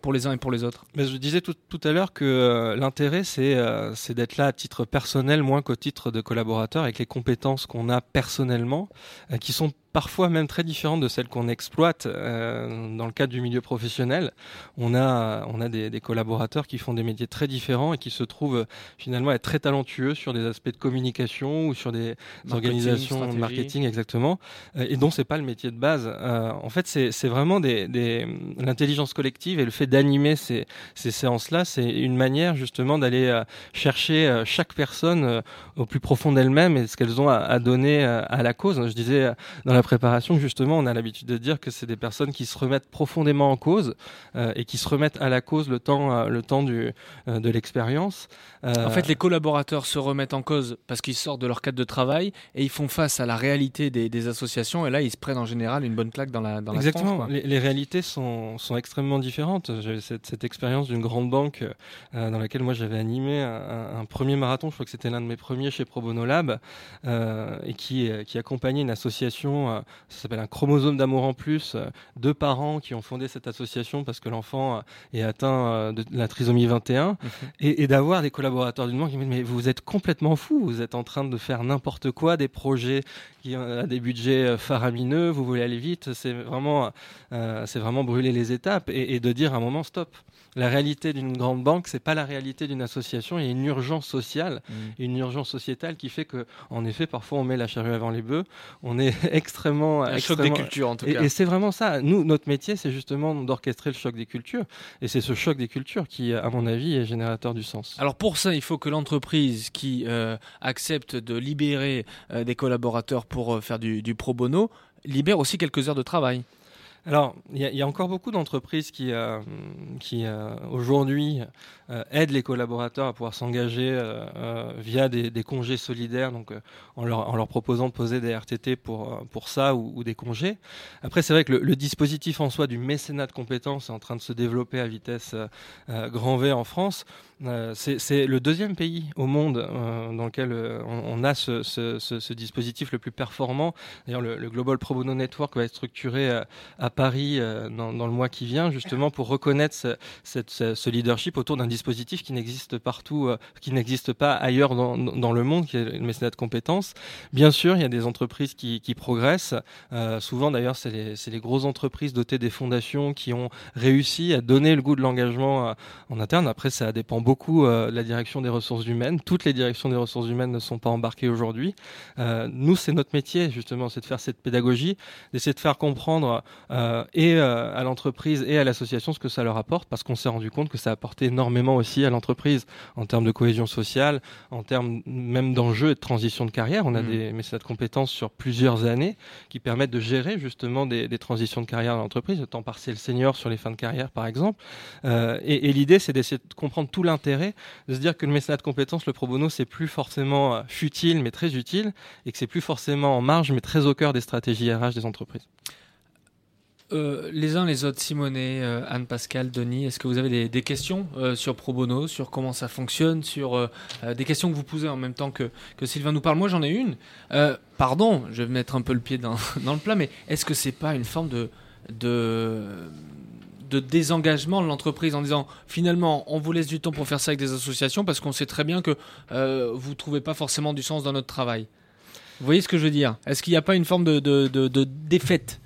pour les uns et pour les autres. Mais Je disais tout, à l'heure que euh, l'intérêt, c'est euh, c'est d'être là à titre personnel moins qu'au titre de collaborateur, avec les compétences qu'on a personnellement, euh, qui sont parfois même très différentes de celles qu'on exploite euh, dans le cadre du milieu professionnel. On a, on a des, des, collaborateurs qui font des métiers très différents et qui se trouvent finalement être très talentueux sur des aspects de communication ou sur des organisations de marketing exactement, euh, et dont c'est pas le métier de base. Euh, en fait, c'est vraiment des, des l'intelligence collective et le fait d'animer ces, ces séances-là, c'est une manière justement d'aller chercher chaque personne au plus profond d'elle-même et ce qu'elles ont à, à donner à la cause. Je disais dans la préparation, justement, on a l'habitude de dire que c'est des personnes qui se remettent profondément en cause euh, et qui se remettent à la cause le temps, euh, le temps du, euh, de l'expérience. En fait, les collaborateurs se remettent en cause parce qu'ils sortent de leur cadre de travail et ils font face à la réalité des, associations et là, ils se prennent en général une bonne claque dans la dans Exactement. les, réalités sont, sont extrêmement différentes. J'avais cette, cette expérience d'une grande banque dans laquelle moi j'avais animé un, premier marathon. Je crois que c'était l'un de mes premiers chez Pro Bono Lab et qui, qui accompagnait une association euh, ça s'appelle un chromosome d'amour en plus, euh, deux parents qui ont fondé cette association parce que l'enfant euh, est atteint de la trisomie 21, mhm. et, d'avoir des collaborateurs d'une banque qui me disent mais vous êtes complètement fou, vous êtes en train de faire n'importe quoi, des projets qui ont des budgets faramineux, vous voulez aller vite, c'est vraiment, c'est vraiment brûler les étapes et, et de dire à un moment stop la réalité d'une grande banque, c'est pas la réalité d'une association. Il y a une urgence sociale, mm. une urgence sociétale qui fait que, en effet, parfois on met la charrue avant les bœufs. On est extrêmement extrêmement. Un choc des cultures, en tout et, cas. Et c'est vraiment ça. Nous, notre métier, c'est justement d'orchestrer le choc des cultures. Et c'est ce choc des cultures qui, à mon avis, est générateur du sens. Alors pour ça, il faut que l'entreprise qui euh, accepte de libérer euh, des collaborateurs pour euh, faire du, pro bono libère aussi quelques heures de travail. Alors, il y, a- encore beaucoup d'entreprises qui, euh, qui euh, aujourd'hui aident les collaborateurs à pouvoir s'engager via des, congés solidaires, donc en, leur, proposant de poser des RTT pour, pour ça ou, des congés. Après, c'est vrai que le, dispositif en soi du mécénat de compétences est en train de se développer à vitesse grand V en France. Euh, c'est le deuxième pays au monde euh, dans lequel euh, on, a ce, dispositif le plus performant. D'ailleurs, le, Global Pro Bono Network va être structuré à Paris dans, le mois qui vient, justement pour reconnaître ce, leadership autour d'un dispositif qui n'existe partout, qui n'existe pas ailleurs dans, le monde, qui est le mécénat de compétences. Bien sûr, il y a des entreprises qui, progressent. Souvent, d'ailleurs, c'est les, les grosses entreprises dotées des fondations qui ont réussi à donner le goût de l'engagement en interne. Après, ça dépend beaucoup euh, de la direction des ressources humaines. Toutes les directions des ressources humaines ne sont pas embarquées aujourd'hui. Euh, nous, c'est notre métier, justement, c'est de faire cette pédagogie, d'essayer de faire comprendre euh, et euh, à l'entreprise et à l'association ce que ça leur apporte, parce qu'on s'est rendu compte que ça apportait énormément aussi à l'entreprise en termes de cohésion sociale, en termes même d'enjeux et de transition de carrière. On a Mhm. des mécénats de compétences sur plusieurs années qui permettent de gérer justement des, des transitions de carrière dans l'entreprise, le temps partiel senior sur les fins de carrière par exemple. Euh, et et l'idée, c'est d'essayer de comprendre tout l'intérêt, de se dire que le mécénat de compétences, le pro bono, c'est plus forcément euh, futile mais très utile, et que c'est plus forcément en marge mais très au cœur des stratégies RH des entreprises. Euh, les uns les autres, Simonet, euh, Anne-Pascal, Denis, est-ce que vous avez des, questions sur Pro Bono, sur comment ça fonctionne, sur des questions que vous posez en même temps que, Sylvain nous parle? Moi, j'en ai une. Pardon, je vais mettre un peu le pied dans, le plat, mais est-ce que c'est pas une forme de, de désengagement de l'entreprise en disant finalement, on vous laisse du temps pour faire ça avec des associations parce qu'on sait très bien que euh, vous trouvez pas forcément du sens dans notre travail. Vous voyez ce que je veux dire? Est-ce qu'il n'y a pas une forme de, de, de, défaite?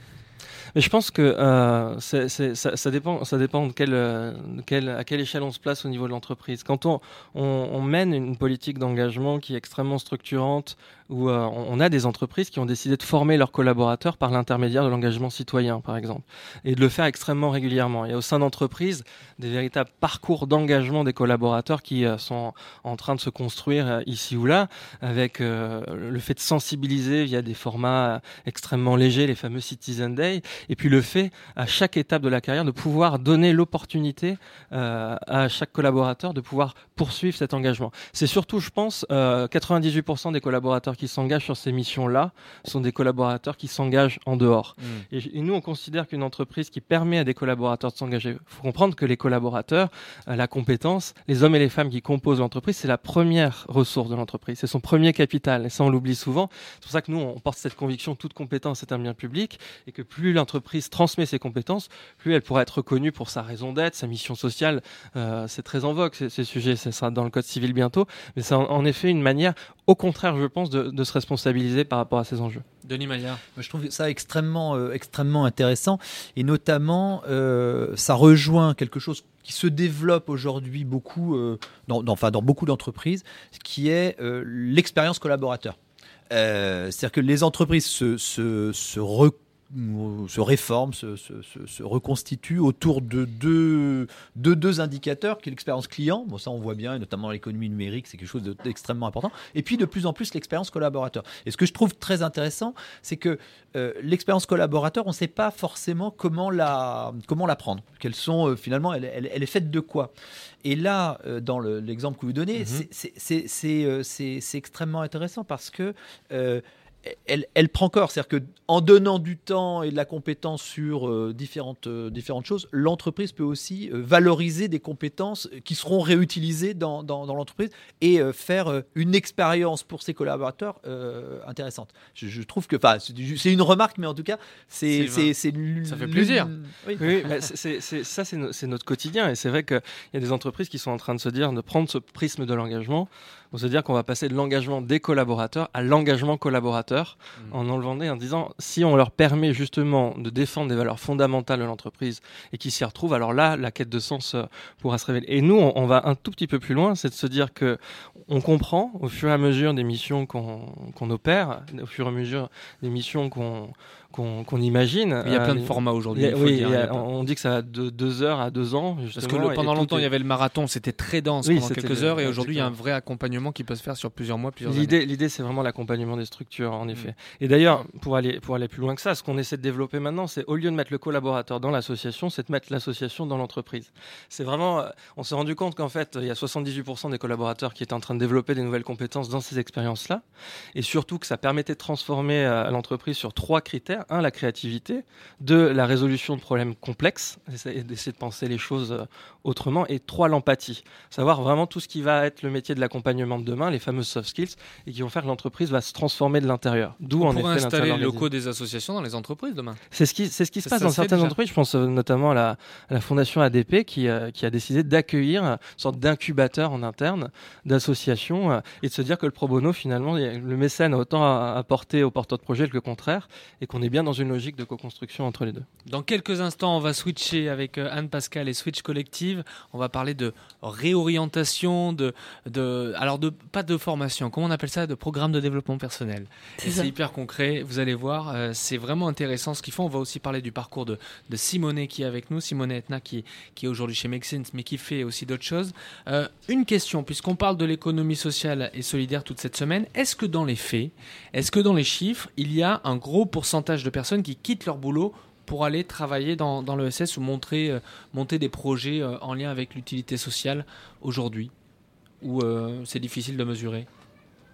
Mais je pense que euh, ça, ça dépend, ça dépend à quelle échelle on se place au niveau de l'entreprise. Quand on, on mène une politique d'engagement qui est extrêmement structurante, où euh, on a des entreprises qui ont décidé de former leurs collaborateurs par l'intermédiaire de l'engagement citoyen, par exemple, et de le faire extrêmement régulièrement. Il y a au sein d'entreprises des véritables parcours d'engagement des collaborateurs qui euh, sont en train de se construire euh, ici ou là, avec le fait de sensibiliser via des formats extrêmement légers, les fameux Citizen Day, et puis le fait à chaque étape de la carrière de pouvoir donner l'opportunité à chaque collaborateur de pouvoir poursuivre cet engagement. C'est surtout, je pense, euh, 98% des collaborateurs qui s'engagent sur ces missions-là sont des collaborateurs qui s'engagent en dehors. Mm. Et, et nous, on considère qu'une entreprise qui permet à des collaborateurs de s'engager, il faut comprendre que les collaborateurs, euh, la compétence, les hommes et les femmes qui composent l'entreprise, c'est la première ressource de l'entreprise, c'est son premier capital. Et ça, on l'oublie souvent. C'est pour ça que nous, on porte cette conviction, toute compétence est un bien public, et que plus l'entreprise transmet ses compétences, plus elle pourra être reconnue pour sa raison d'être, sa mission sociale. Euh, c'est très en vogue, ces, ces sujets, ça sera dans le Code civil bientôt, mais c'est en, en effet une manière, au contraire, je pense, de, de se responsabiliser par rapport à ces enjeux. Denis Maillard. Je trouve ça extrêmement, euh, extrêmement intéressant. Et notamment, euh, ça rejoint quelque chose qui se développe aujourd'hui beaucoup, euh, dans, dans- enfin, dans beaucoup d'entreprises, qui est euh, l'expérience collaborateur. Euh, C'est-à-dire que les entreprises se, se, se, re- se réforment, se, se- se- reconstituent autour de deux, de deux indicateurs, qui est l'expérience client, bon ça on voit bien, et notamment l'économie numérique, c'est quelque chose de- d'extrêmement important, et puis de plus en plus l'expérience collaborateur. Et ce que je trouve très intéressant, c'est que euh, l'expérience collaborateur, on ne sait pas forcément comment la, comment la prendre. Quelles sont, euh, finalement, elle, elle- elle est faite de quoi Et là, euh, dans le- l'exemple que vous donnez, c'est- c'est- euh, extrêmement intéressant parce que euh, elle, elle prend corps. C'est-à-dire qu'en donnant du temps et de la compétence sur euh, différentes, euh, différentes choses, l'entreprise peut aussi euh, valoriser des compétences qui seront réutilisées dans, dans- dans l'entreprise et euh, faire euh, une expérience pour ses collaborateurs euh, intéressante. Je, je trouve que, enfin, c'est une remarque, mais en tout cas, c'est Ça fait plaisir. Oui, oui, c'est- ça, c'est no- c'est notre quotidien. Et c'est vrai qu'il y a des entreprises qui sont en train de se dire, de prendre ce prisme de l'engagement. On se dire qu'on va passer de l'engagement des collaborateurs à l'engagement collaborateur Mmh. en enlevant des, en disant si on leur permet justement de défendre des valeurs fondamentales de l'entreprise et qu'ils s'y retrouvent, alors là, la quête de sens euh, pourra se révéler. Et nous, on, on va un tout petit peu plus loin, c'est de se dire que on comprend au fur et à mesure des missions qu'on qu'on opère, au fur et à mesure des missions qu'on qu'on imagine. Il y a plein de Euh, formats aujourd'hui, a- Oui, dire, a- a on dit que ça va de deux heures à deux ans. Parce que le- pendant longtemps, est- il y avait le marathon, c'était très dense Oui, pendant quelques heures, et aujourd'hui, il y a un vrai accompagnement qui peut se faire sur plusieurs mois, plusieurs années. L'idée, l'idée, c'est vraiment l'accompagnement des structures, en effet. Mm. Et d'ailleurs, pour aller, pour aller plus loin que ça, ce qu'on essaie de développer maintenant, c'est au lieu de mettre le collaborateur dans l'association, c'est de mettre l'association dans l'entreprise. C'est vraiment, euh, on s'est rendu compte qu'en fait, il y a 78% des collaborateurs qui étaient en train de développer des nouvelles compétences dans ces expériences-là, et surtout que ça permettait de transformer euh, l'entreprise sur trois critères. Un, la créativité. Deux, la résolution de problèmes complexes, essayer d'essayer de penser les choses euh, autrement. Et trois, l'empathie. Savoir vraiment tout ce qui va être le métier de l'accompagnement de demain, les fameuses soft skills, et qui vont faire que l'entreprise va se transformer de l'intérieur. D'où en effet installer les locaux des associations dans les entreprises demain. C'est ce qui, c'est ce qui se passe dans certaines déjà. entreprises. Je pense euh, notamment à la, à la fondation ADP qui, euh, qui a décidé d'accueillir une sorte d'incubateur en interne d'associations euh, et de se dire que le pro bono, finalement, le mécène a autant à apporter aux porteurs de projet que le contraire et qu'on est bien dans une logique de co-construction entre les deux. Dans quelques instants, on va switcher avec euh, Anne Pascal et Switch Collective. On va parler de réorientation, de, de, alors de, pas de formation, comment on appelle ça, de programme de développement personnel. C'est hyper concret, vous allez voir, euh, c'est vraiment intéressant ce qu'ils font. On va aussi parler du parcours de, de Simonet qui est avec nous, Simonet Etna qui, qui est aujourd'hui chez Make Sense, mais qui fait aussi d'autres choses. Euh, une question, puisqu'on parle de l'économie sociale et solidaire toute cette semaine, est-ce que dans les faits, est-ce que dans les chiffres, il y a un gros pourcentage de personnes qui quittent leur boulot pour aller travailler dans, dans l'ESS ou montrer, euh, monter des projets euh, en lien avec l'utilité sociale aujourd'hui Ou euh, c'est difficile de mesurer?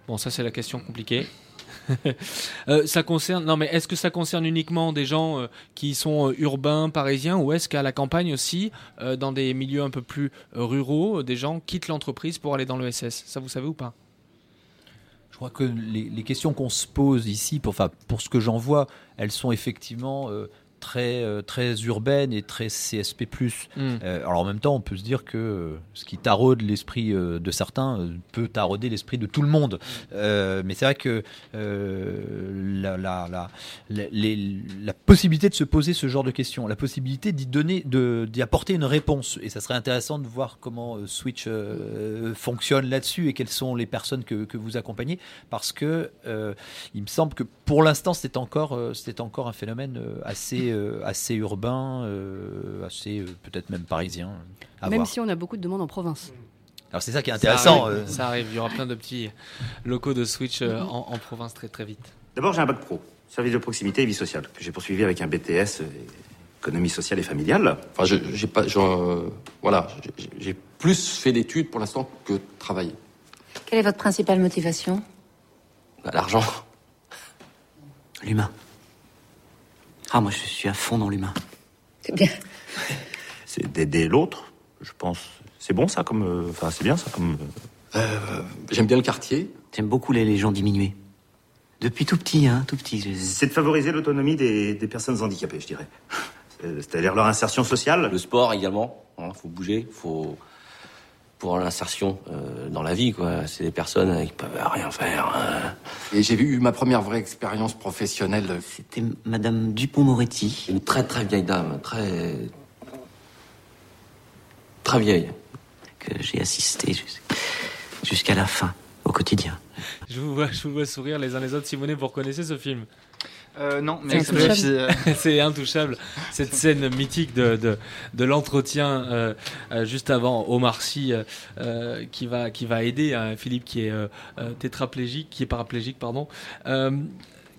Bon, ça c'est la question compliquée. Ça concerne, non mais est-ce que ça concerne uniquement des gens qui sont urbains, parisiens, ou est-ce qu'à la campagne aussi, dans des milieux un peu plus ruraux, des gens quittent l'entreprise pour aller dans l'ESS Ça vous savez ou pas? Je crois que les, les questions qu'on se pose ici, pour, pour ce que j'en vois, elles sont effectivement euh, très, euh, très urbaines et très CSP+. Mm. Euh, alors en même temps, on peut se dire que euh, ce qui taraude l'esprit de certains peut tarauder l'esprit de tout le monde. Mais c'est vrai que la, la, la, la- les- la possibilité de se poser ce genre de questions, la possibilité d'y donner, d'y apporter une réponse, et ça serait intéressant de voir comment Switch fonctionne là-dessus et quelles sont les personnes que, que vous accompagnez, parce que euh, il me semble que pour l'instant c'est encore, encore un phénomène euh, assez, euh, assez urbain, euh, assez euh, peut-être même parisien. à Même voir. si on a beaucoup de demandes en province. Alors c'est ça qui est Ça intéressant. arrive, euh. Ça arrive, il y aura plein de petits locaux de Switch euh, en, en province très très vite. D'abord, j'ai un bac pro, service de proximité et vie sociale, que j'ai poursuivi avec un BTS, économie sociale et familiale. Enfin, je, j'ai pas, euh, voilà, j'ai- j'ai plus fait d'études pour l'instant que travailler. Quelle est votre principale motivation? L'argent. L'humain. Ah, moi, je suis à fond dans l'humain. C'est bien. C'est d'aider l'autre, je pense. C'est bon, ça, comme. euh, Enfin, c'est bien, ça, comme. Euh, J'aime bien le quartier. J'aime beaucoup les, les gens diminués. Depuis tout petit, hein, tout petit. C'est de favoriser l'autonomie des, des personnes handicapées, je dirais. C'est- C'est-à-dire leur insertion sociale. Le sport également. Il faut bouger, faut pour l'insertion euh, dans la vie, quoi. C'est des personnes euh, qui peuvent rien faire. hein. Et j'ai eu ma première vraie expérience professionnelle. C'était Madame Dupont-Moretti. Une très très vieille dame, très très vieille. Que j'ai assisté jus- jusqu'à la fin, au quotidien. Je vous vois, je vous vois sourire les uns les autres. Simonet, vous reconnaissez ce film? Euh, non, mais C'est intouchable. euh, intouchable. Cette scène mythique de, de, de l'entretien euh, euh, juste avant Omar Sy euh, qui va qui va aider euh, Philippe qui est tétraplégique, qui est paraplégique, pardon.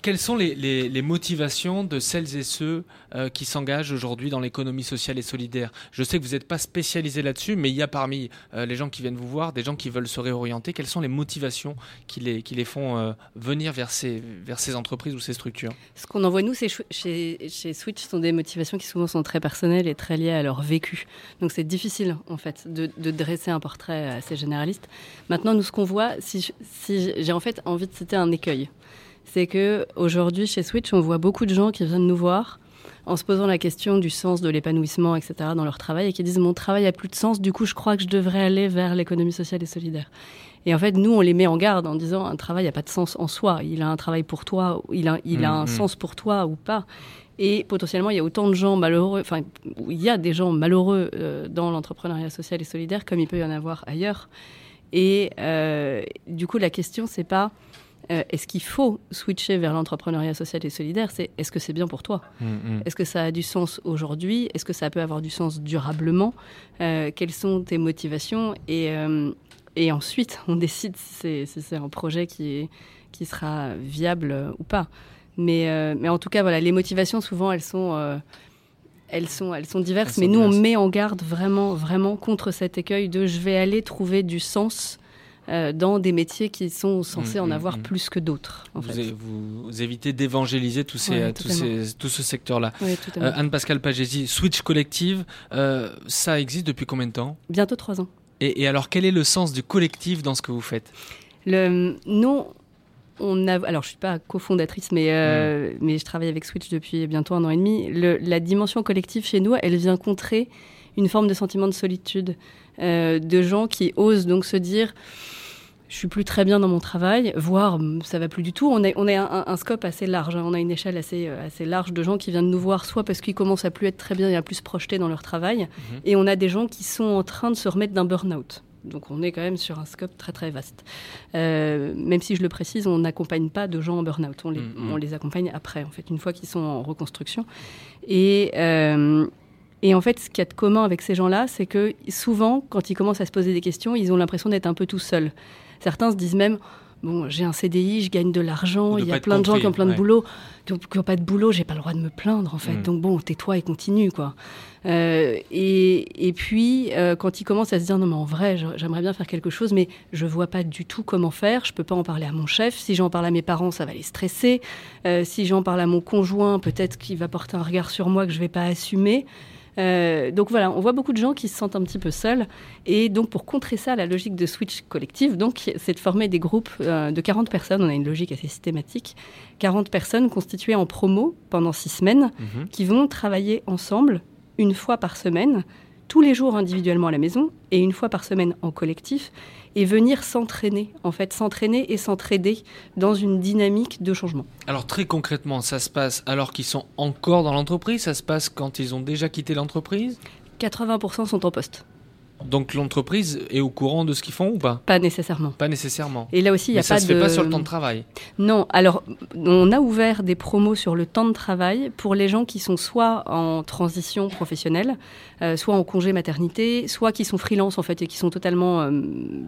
Quelles sont les, motivations de celles et ceux euh, qui s'engagent aujourd'hui dans l'économie sociale et solidaire? Je sais que vous n'êtes pas spécialisé là-dessus, mais il y a parmi euh, les gens qui viennent vous voir des gens qui veulent se réorienter. Quelles sont les motivations qui les, qui les font euh, venir vers ces, vers ces entreprises ou ces structures? Ce qu'on envoie nous, chez, chez Switch, sont des motivations qui souvent sont très personnelles et très liées à leur vécu. Donc c'est difficile en fait de, de dresser un portrait assez généraliste. Maintenant, nous ce qu'on voit, si, si j'ai en fait envie de citer un écueil, c'est que aujourd'hui chez Switch, on voit beaucoup de gens qui viennent nous voir en se posant la question du sens de l'épanouissement, etc., dans leur travail, et qui disent mon travail a plus de sens, du coup je crois que je devrais aller vers l'économie sociale et solidaire. Et en fait, nous, on les met en garde en disant un travail n'a pas de sens en soi. Il a un travail pour toi, il a, il a Mm, un mm. sens pour toi ou pas. Et potentiellement, il y a autant de gens malheureux, enfin, il y a des gens malheureux euh, dans l'entrepreneuriat social et solidaire comme il peut y en avoir ailleurs. Et euh, du coup, la question, c'est pas euh, est-ce qu'il faut switcher vers l'entrepreneuriat social et solidaire, c'est est-ce que c'est bien pour toi Mm, mm. Est-ce que ça a du sens aujourd'hui Est-ce que ça peut avoir du sens durablement Euh, Quelles sont tes motivations et, euh, et ensuite, on décide si c'est si un projet qui, est, qui sera viable ou pas. Mais, mais en tout cas, voilà, les motivations, souvent, elles sont, elles sont, elles sont diverses. Elles mais sont nous, on met en garde vraiment, vraiment contre cet écueil de je vais aller trouver du sens euh, dans des métiers qui sont censés Mm, en mm, avoir mm. plus que d'autres. En Vous, fait. é- vous- vous évitez d'évangéliser tous ces, Ouais, tous ces, tout ce secteur-là. Ouais. Euh, Anne-Pascale Pagési, Switch Collective, euh, ça existe depuis combien de temps? Bientôt trois ans. et, et alors, quel est le sens du collectif dans ce que vous faites? Le, nous, on a, alors je suis pas cofondatrice, mais, euh, mais je travaille avec Switch depuis bientôt un an et demi. Le- la dimension collective chez nous, elle vient contrer une forme de sentiment de solitude de gens qui osent donc se dire je suis plus très bien dans mon travail, voire mm, ça va plus du tout. On a, on a un, un scope assez large, hein. on a une échelle assez, euh, assez large de gens qui viennent nous voir, soit parce qu'ils commencent à plus être très bien et à plus se projeter dans leur travail, et on a des gens qui sont en train de se remettre d'un burn-out. Donc on est quand même sur un scope très très vaste. Euh, même si je le précise, on n'accompagne pas de gens en burn-out, on les, Mhm. on les accompagne après, en fait, une fois qu'ils sont en reconstruction. Et, euh, et en fait, ce qu'il y a de commun avec ces gens-là, c'est que souvent, quand ils commencent à se poser des questions, ils ont l'impression d'être un peu tout seuls. Certains se disent même, bon, j'ai un CDI, je gagne de l'argent, il y a plein de gens qui ont plein de ouais. boulot, qui n'ont pas de boulot, j'ai pas le droit de me plaindre en fait. Mm. Donc bon, tais-toi et continue quoi. Euh, et, et puis euh, quand ils commencent à se dire non mais en vrai, j'aimerais bien faire quelque chose, mais je vois pas du tout comment faire. Je peux pas en parler à mon chef. Si j'en parle à mes parents, ça va les stresser. Euh, si j'en parle à mon conjoint, peut-être qu'il va porter un regard sur moi que je vais pas assumer. Euh, donc voilà, on voit beaucoup de gens qui se sentent un petit peu seuls. Et donc pour contrer ça, la logique de Switch collective, donc, c'est de former des groupes euh, de 40 personnes. On a une logique assez systématique. 40 personnes constituées en promo pendant six semaines Mhm. qui vont travailler ensemble une fois par semaine, tous les jours individuellement à la maison et une fois par semaine en collectif, et venir s'entraîner, en fait, s'entraîner et s'entraider dans une dynamique de changement. Alors, très concrètement, ça se passe alors qu'ils sont encore dans l'entreprise? Ça se passe quand ils ont déjà quitté l'entreprise? 80% sont en poste. Donc, l'entreprise est au courant de ce qu'ils font ou pas? Pas nécessairement. Pas nécessairement. Et là aussi, il y a Mais ça pas se fait de- pas sur le temps de travail. Non, alors on a ouvert des promos sur le temps de travail pour les gens qui sont soit en transition professionnelle, euh, soit en congé maternité, soit qui sont freelance en fait et qui sont totalement euh,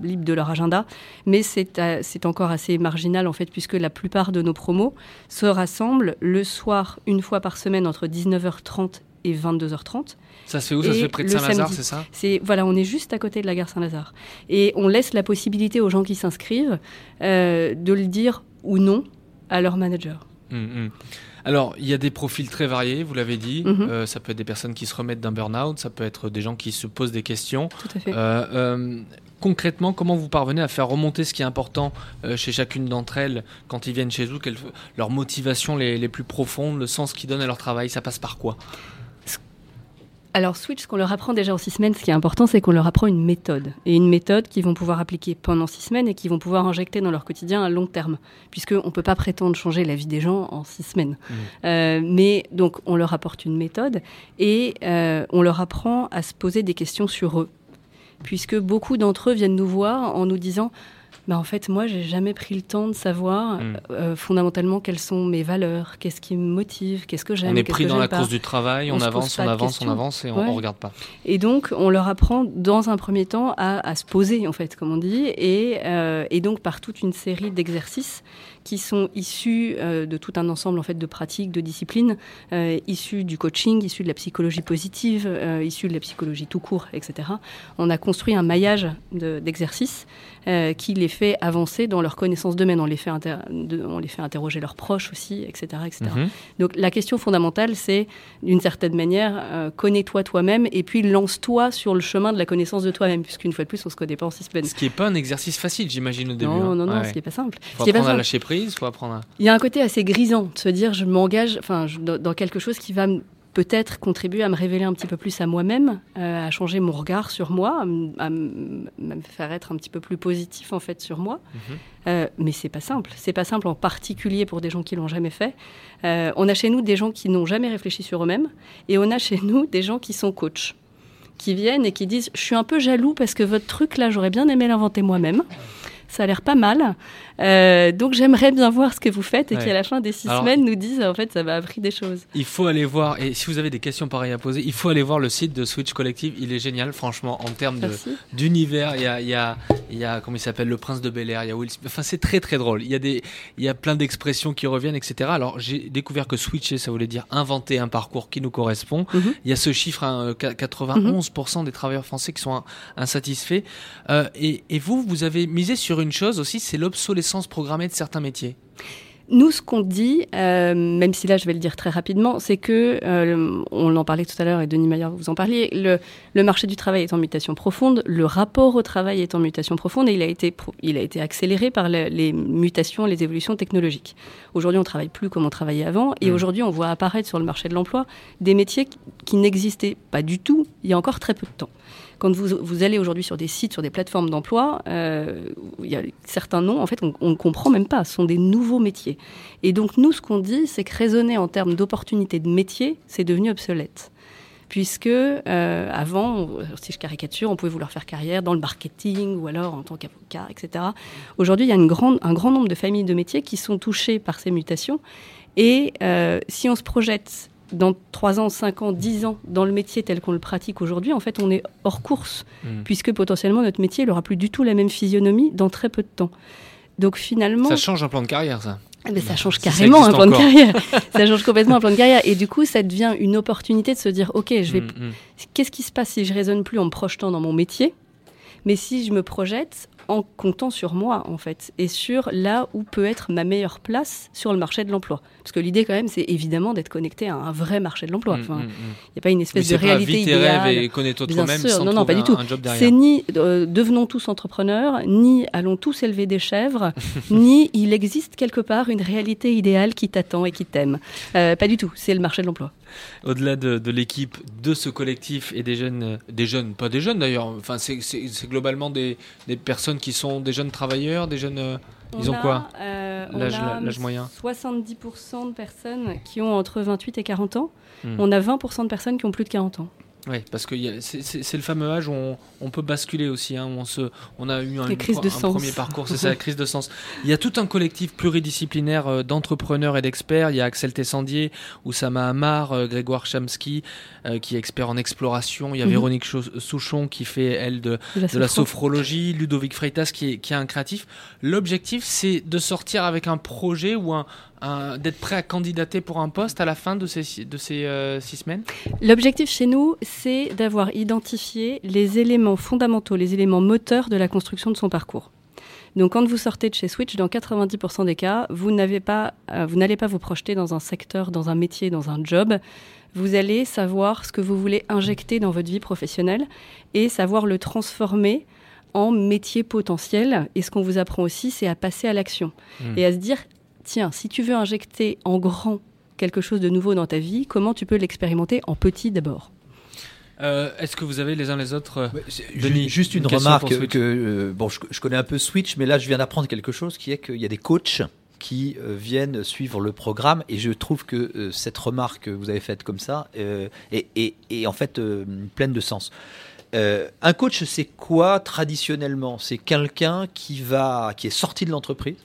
libres de leur agenda. Mais c'est euh, c'est encore assez marginal en fait puisque la plupart de nos promos se rassemblent le soir une fois par semaine entre 19h30 et 22h30. Ça se fait où Ça se fait près de Saint-Lazare, c'est ça C'est voilà, on est juste à côté de la gare Saint-Lazare et on laisse la possibilité aux gens qui s'inscrivent euh, de le dire ou non à leur manager. Hum, hum. Alors, il y a des profils très variés, vous l'avez dit. Mhm. Euh, ça peut être des personnes qui se remettent d'un burn-out, ça peut être des gens qui se posent des questions. Tout à fait. Euh, euh, concrètement, comment vous parvenez à faire remonter ce qui est important euh, chez chacune d'entre elles quand ils viennent chez vous quelles, Leurs motivations les, les plus profondes, le sens qu'ils donnent à leur travail, ça passe par quoi? Alors Switch, ce qu'on leur apprend déjà en six semaines, ce qui est important, c'est qu'on leur apprend une méthode. Et une méthode qu'ils vont pouvoir appliquer pendant six semaines et qu'ils vont pouvoir injecter dans leur quotidien à long terme. Puisqu'on ne peut pas prétendre changer la vie des gens en six semaines. Euh, mais donc on leur apporte une méthode et euh, on leur apprend à se poser des questions sur eux. Puisque beaucoup d'entre eux viennent nous voir en nous disant bah, en fait, moi, j'ai jamais pris le temps de savoir Mm. euh, fondamentalement quelles sont mes valeurs, qu'est-ce qui me motive, qu'est-ce que j'aime. On est pris que dans la pas. course du travail, on, pose avance, on avance, on avance et on, Ouais. on regarde pas. Et donc, on leur apprend dans un premier temps à, à se poser, en fait, comme on dit, et, euh, et donc par toute une série d'exercices qui sont issus euh, de tout un ensemble en fait de pratiques, de disciplines, euh, issus du coaching, issus de la psychologie positive, euh, issus de la psychologie tout court, etc. On a construit un maillage de- d'exercices qui les fait avancer dans leur connaissance d'eux-mêmes. On les fait de- on les fait interroger leurs proches aussi, etc., etc. Mhm. Donc la question fondamentale, c'est d'une certaine manière, connais-toi toi-même et puis lance-toi sur le chemin de la connaissance de toi-même, puisqu'une fois de plus, on se connaît pas en six semaines. Ce qui est pas un exercice facile, j'imagine, au début. Non, hein. non, non, Ouais, ce qui est pas simple. Faut Ce qui est pas à simple. lâcher prise, faut apprendre à... Il y a un côté assez grisant de se dire je m'engage enfin, dans, quelque chose qui va peut-être contribué à me révéler un petit peu plus à moi-même, euh, à changer mon regard sur moi, à, me faire être un petit peu plus positif en fait sur moi. Euh, mais c'est pas simple. C'est pas simple en particulier pour des gens qui l'ont jamais fait. Euh, on a chez nous des gens qui n'ont jamais réfléchi sur eux-mêmes et on a chez nous des gens qui sont coachs, qui viennent et qui disent Je suis un peu jaloux parce que votre truc là, j'aurais bien aimé l'inventer moi-même. Ça a l'air pas mal. Euh, donc j'aimerais bien voir ce que vous faites et Ouais. qui à la fin des six Alors- semaines nous disent en fait ça m'a appris des choses. Il faut aller voir, et si vous avez des questions pareilles à poser, il faut aller voir le site de Switch Collective. Il est génial, franchement, en termes d'univers. Il y a, il y, a, il y a, comment il s'appelle, le prince de Bel Air, il y a Will. Enfin, c'est très très drôle. Il y a, des, il y a plein d'expressions qui reviennent, etc. Alors, j'ai découvert que switcher, ça voulait dire inventer un parcours qui nous correspond. Mhm. Il y a ce chiffre, hein, euh, 91% des travailleurs français qui sont in- insatisfaits. Euh, et, et vous, vous avez misé sur une chose aussi, c'est l'obsolescence programmée de certains métiers. Nous, ce qu'on dit, euh, même si là je vais le dire très rapidement, c'est que, euh, on en parlait tout à l'heure et Denis Maillard, vous en parliez, le, le marché du travail est en mutation profonde, le rapport au travail est en mutation profonde et il a été, il a été accéléré par le- les mutations, les évolutions technologiques. Aujourd'hui, on travaille plus comme on travaillait avant et Mm. aujourd'hui, on voit apparaître sur le marché de l'emploi des métiers qui n'existaient pas du tout il y a encore très peu de temps. Quand vous, vous allez aujourd'hui sur des sites, sur des plateformes d'emploi, euh, il y a certains noms, en fait, on ne comprend même pas. Ce sont des nouveaux métiers. Et donc, nous, ce qu'on dit, c'est que raisonner en termes d'opportunités de métier, c'est devenu obsolète. Puisque euh, avant, si je caricature, on pouvait vouloir faire carrière dans le marketing ou alors en tant qu'avocat, etc. Aujourd'hui, il y a une grande, un grand nombre de familles de métiers qui sont touchées par ces mutations. Et euh, si on se projette dans 3 ans, 5 ans, 10 ans dans le métier tel qu'on le pratique aujourd'hui, en fait, on est hors course, Mm. puisque potentiellement notre métier n'aura plus du tout la même physionomie dans très peu de temps. Donc finalement, Ça change un plan de carrière, ça. ah, mais ça change Si ça carrément un plan de carrière. ça change complètement un plan de carrière. Et du coup, ça devient une opportunité de se dire, OK, je vais... Mm, mm. Qu'est-ce qui se passe si je raisonne plus en me projetant dans mon métier, mais si je me projette en comptant sur moi, en fait, et sur là où peut être ma meilleure place sur le marché de l'emploi. Parce que l'idée, quand même, c'est évidemment d'être connecté à un vrai marché de l'emploi. Mm, Enfin, mm, il mm. n'y a pas une espèce de pas réalité vis tes idéale. rêves et connais-toi Bien toi-même sûr, sans non, non, pas du tout. C'est ni euh, devenons tous entrepreneurs, ni allons tous élever des chèvres, ni il existe quelque part une réalité idéale qui t'attend et qui t'aime. Euh, pas du tout. C'est le marché de l'emploi. Au-delà de, de l'équipe, de ce collectif et des jeunes, euh, des jeunes, pas des jeunes d'ailleurs, enfin c'est- c'est c'est globalement des, des personnes qui sont des jeunes travailleurs, des jeunes. euh, ils On ont a, quoi euh, on L'âge a l'âge moyen 70% de personnes qui ont entre 28 et 40 ans. Hmm. On a 20% de personnes qui ont plus de 40 ans. Oui, parce que c'est- le fameux âge où on, on peut basculer aussi. hein, où on, se, on a eu un, une- de un sens. premier parcours, c'est ça, la crise de sens. Il y a tout un collectif pluridisciplinaire euh, d'entrepreneurs et d'experts. Il y a Axel Tessandier, Oussama Hamar, euh, Grégoire Chamsky, euh, qui est expert en exploration. Il y a Mhm. Véronique Souchon, qui fait, elle, de, De la de la sophro. sophrologie. Ludovic Freitas, qui est, qui est un créatif. L'objectif, c'est de sortir avec un projet ou un- d'être prêt à candidater pour un poste à la fin de ces, de ces euh, six semaines? L'objectif chez nous, c'est d'avoir identifié les éléments fondamentaux, les éléments moteurs de la construction de son parcours. Donc, quand vous sortez de chez Switch, dans 90% des cas, vous n'avez pas, euh, vous n'allez pas vous projeter dans un secteur, dans un métier, dans un job. Vous allez savoir ce que vous voulez injecter dans votre vie professionnelle et savoir le transformer en métier potentiel. Et ce qu'on vous apprend aussi, c'est à passer à l'action Mm. et à se dire tiens, si tu veux injecter en grand quelque chose de nouveau dans ta vie, comment tu peux l'expérimenter en petit d'abord? Euh, Est-ce que vous avez les uns les autres euh, Denis, Juste une, question remarque que, euh, bon, je, je connais un peu Switch, mais là je viens d'apprendre quelque chose qui est qu'il y a des coachs qui euh, viennent suivre le programme et je trouve que euh, cette remarque que vous avez faite comme ça euh, est, est- est en fait euh, pleine de sens. Euh, un coach, c'est quoi traditionnellement? C'est quelqu'un qui va, qui est sorti de l'entreprise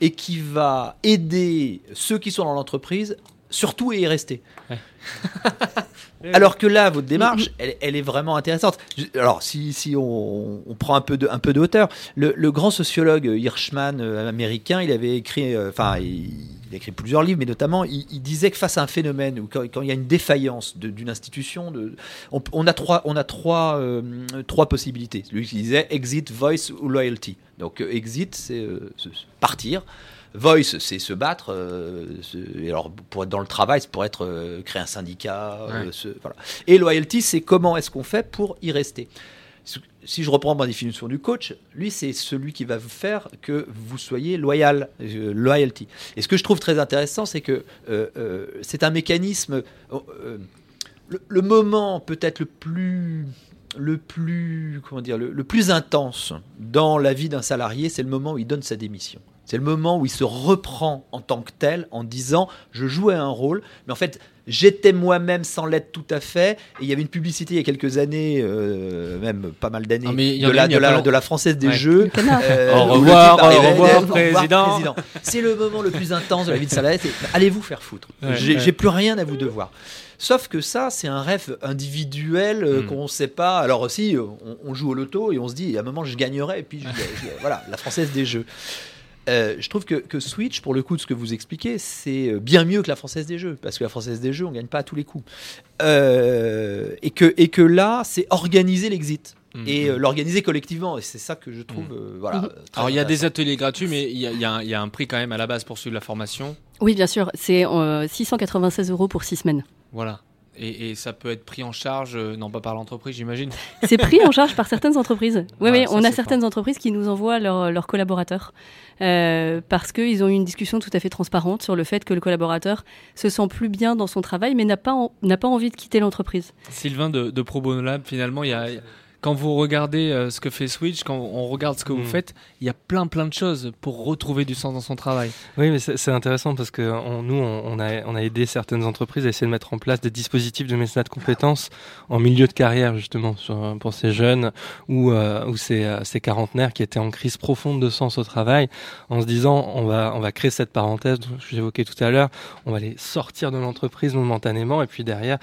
et qui va aider ceux qui sont dans l'entreprise, surtout à y rester. Alors que là, votre démarche, elle, elle est vraiment intéressante. Alors, si, si on, on prend un peu de, un peu de hauteur, le, le grand sociologue Hirschman euh, américain, il avait écrit, euh, enfin, il, il a écrit plusieurs livres, mais notamment, il, il disait que face à un phénomène ou quand, quand il y a une défaillance d'une institution, de, on, on a trois, on a trois, euh, trois possibilités. Lui qui disait exit, voice ou loyalty. Donc, exit, c'est euh, partir. Voice, c'est se battre. euh, et alors, pour être dans le travail, c'est pour être euh, créer un syndicat. euh, Ouais. se- voilà. Et loyalty, c'est comment est-ce qu'on fait pour y rester? Si je reprends ma définition du coach, lui, c'est celui qui va vous faire que vous soyez loyal, euh, loyalty. Et ce que je trouve très intéressant, c'est que euh, euh, c'est un mécanisme. le, le moment peut-être le plus le plus comment dire le, le plus intense dans la vie d'un salarié, c'est le moment où il donne sa démission. C'est le moment où il se reprend en tant que tel en disant je jouais un rôle, mais en fait j'étais moi-même sans l'être tout à fait. Et il y avait une publicité il y a quelques années, euh, même pas mal d'années, Ah, de, a la, de, de française des Ouais. jeux. Euh, Au revoir, arrivait, au revoir, président. C'est le moment le plus intense de la vie de salarié. c'est Allez vous faire foutre. Ouais, J'ai ouais. plus rien à vous devoir. Sauf que ça, c'est un rêve individuel euh, Mm. qu'on ne sait pas. Alors aussi, on, on joue au loto et on se dit, à un moment, je gagnerai. Et puis, je- je- voilà, la française des jeux. Euh, je trouve que, que Switch, pour le coup de ce que vous expliquez, c'est euh, bien mieux que la française des jeux. Parce que la française des jeux, on gagne pas à tous les coups. Euh, et, que, et que là, c'est organiser l'exit. Mm. Et euh, l'organiser collectivement. Et c'est ça que je trouve. euh, voilà, Mhm. très Alors il y a des ateliers gratuits, mais il y a, y un- il y a un prix quand même à la base pour suivre la formation. Oui, bien sûr. C'est euh, 696 euros pour six semaines. Voilà. Et, et ça peut être pris en charge, euh, non pas par l'entreprise, j'imagine. C'est pris en charge par certaines entreprises. Oui, Ah, oui, ça, on a certaines entreprises qui nous envoient leurs leurs collaborateurs euh, parce qu'ils ont eu une discussion tout à fait transparente sur le fait que le collaborateur se sent plus bien dans son travail, mais n'a pas, en- pas envie de quitter l'entreprise. Sylvain de, de Pro Lab, finalement, il y a, quand vous regardez euh, ce que fait Switch, quand on regarde ce que vous Mm. faites, il y a plein plein de choses pour retrouver du sens dans son travail. Oui, mais c'est intéressant parce que on- nous, on, a, on a aidé certaines entreprises à essayer de mettre en place des dispositifs de mécénat de compétences en milieu de carrière, justement, sur- pour ces jeunes ou, euh, ou ces, euh, ces quarantenaires qui étaient en crise profonde de sens au travail, en se disant, on va, on va créer cette parenthèse dont j'évoquais tout à l'heure, on va les sortir de l'entreprise momentanément, et puis derrière,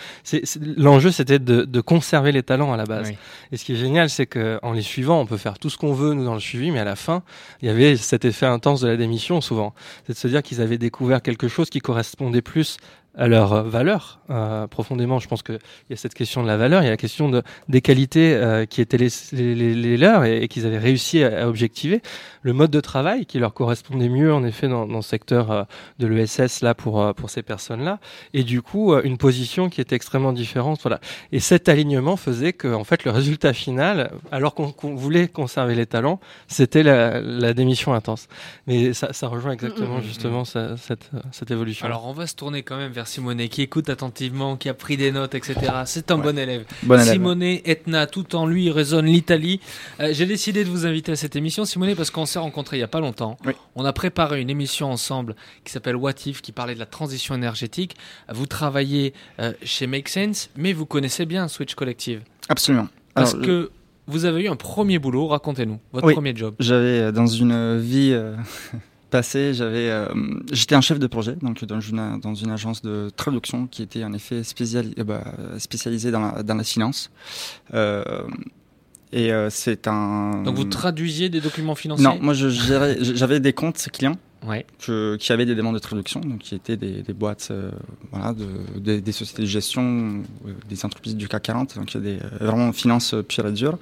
l'enjeu, c'était de, de conserver les talents à la base. Oui. Et ce qui est génial, c'est qu'en les suivant, on peut faire tout ce qu'on veut, nous, dans le suivi, mais à la fin, il y avait cet effet intense de la démission, souvent. C'est de se dire qu'ils avaient découvert quelque chose qui correspondait plus à leur valeur euh, profondément. Je pense qu'il y a cette question de la valeur, il y a la question de, des qualités euh, qui étaient les, les, les- les leurs et, et qu'ils avaient réussi à, à objectiver. Le mode de travail qui leur correspondait mieux, en effet, dans, dans le secteur euh, de l'ESS, là, pour, euh, pour ces personnes-là. Et du coup, euh, une position qui était extrêmement différente. Voilà. Et cet alignement faisait que, en fait, le résultat final, alors qu'on voulait conserver les talents, c'était la, la démission intense. Mais ça, ça rejoint exactement, Mm, mm, mm, justement, ça- cette, cette évolution. Alors on va se tourner quand même vers Simonet qui écoute attentivement, qui a pris des notes, etc. C'est un Ouais. bon élève. Bon Simonet, Etna, tout en lui résonne l'Italie. Euh, J'ai décidé de vous inviter à cette émission, Simonet, parce qu'on s'est rencontrés il y a pas longtemps. On a préparé une émission ensemble qui s'appelle What If, qui parlait de la transition énergétique. Vous travaillez euh, chez Make Sense, mais vous connaissez bien Switch Collective. Absolument. Parce que vous avez eu un premier boulot, racontez-nous, votre Oui, premier job. J'avais euh, dans une vie euh, passée, j'avais, euh, j'étais un chef de projet donc dans une dans une agence de traduction qui était en effet spéciali- euh, bah, spécialisée dans la, dans la finance. Euh, et euh, c'est un. Donc vous traduisiez des documents financiers? Non, moi j'avais des comptes clients. Ouais. que- qui avaient des demandes de traduction, donc qui étaient des, des boîtes, voilà, de, des, des sociétés de gestion, des entreprises du CAC 40, donc il y a des, vraiment finance pure et dure.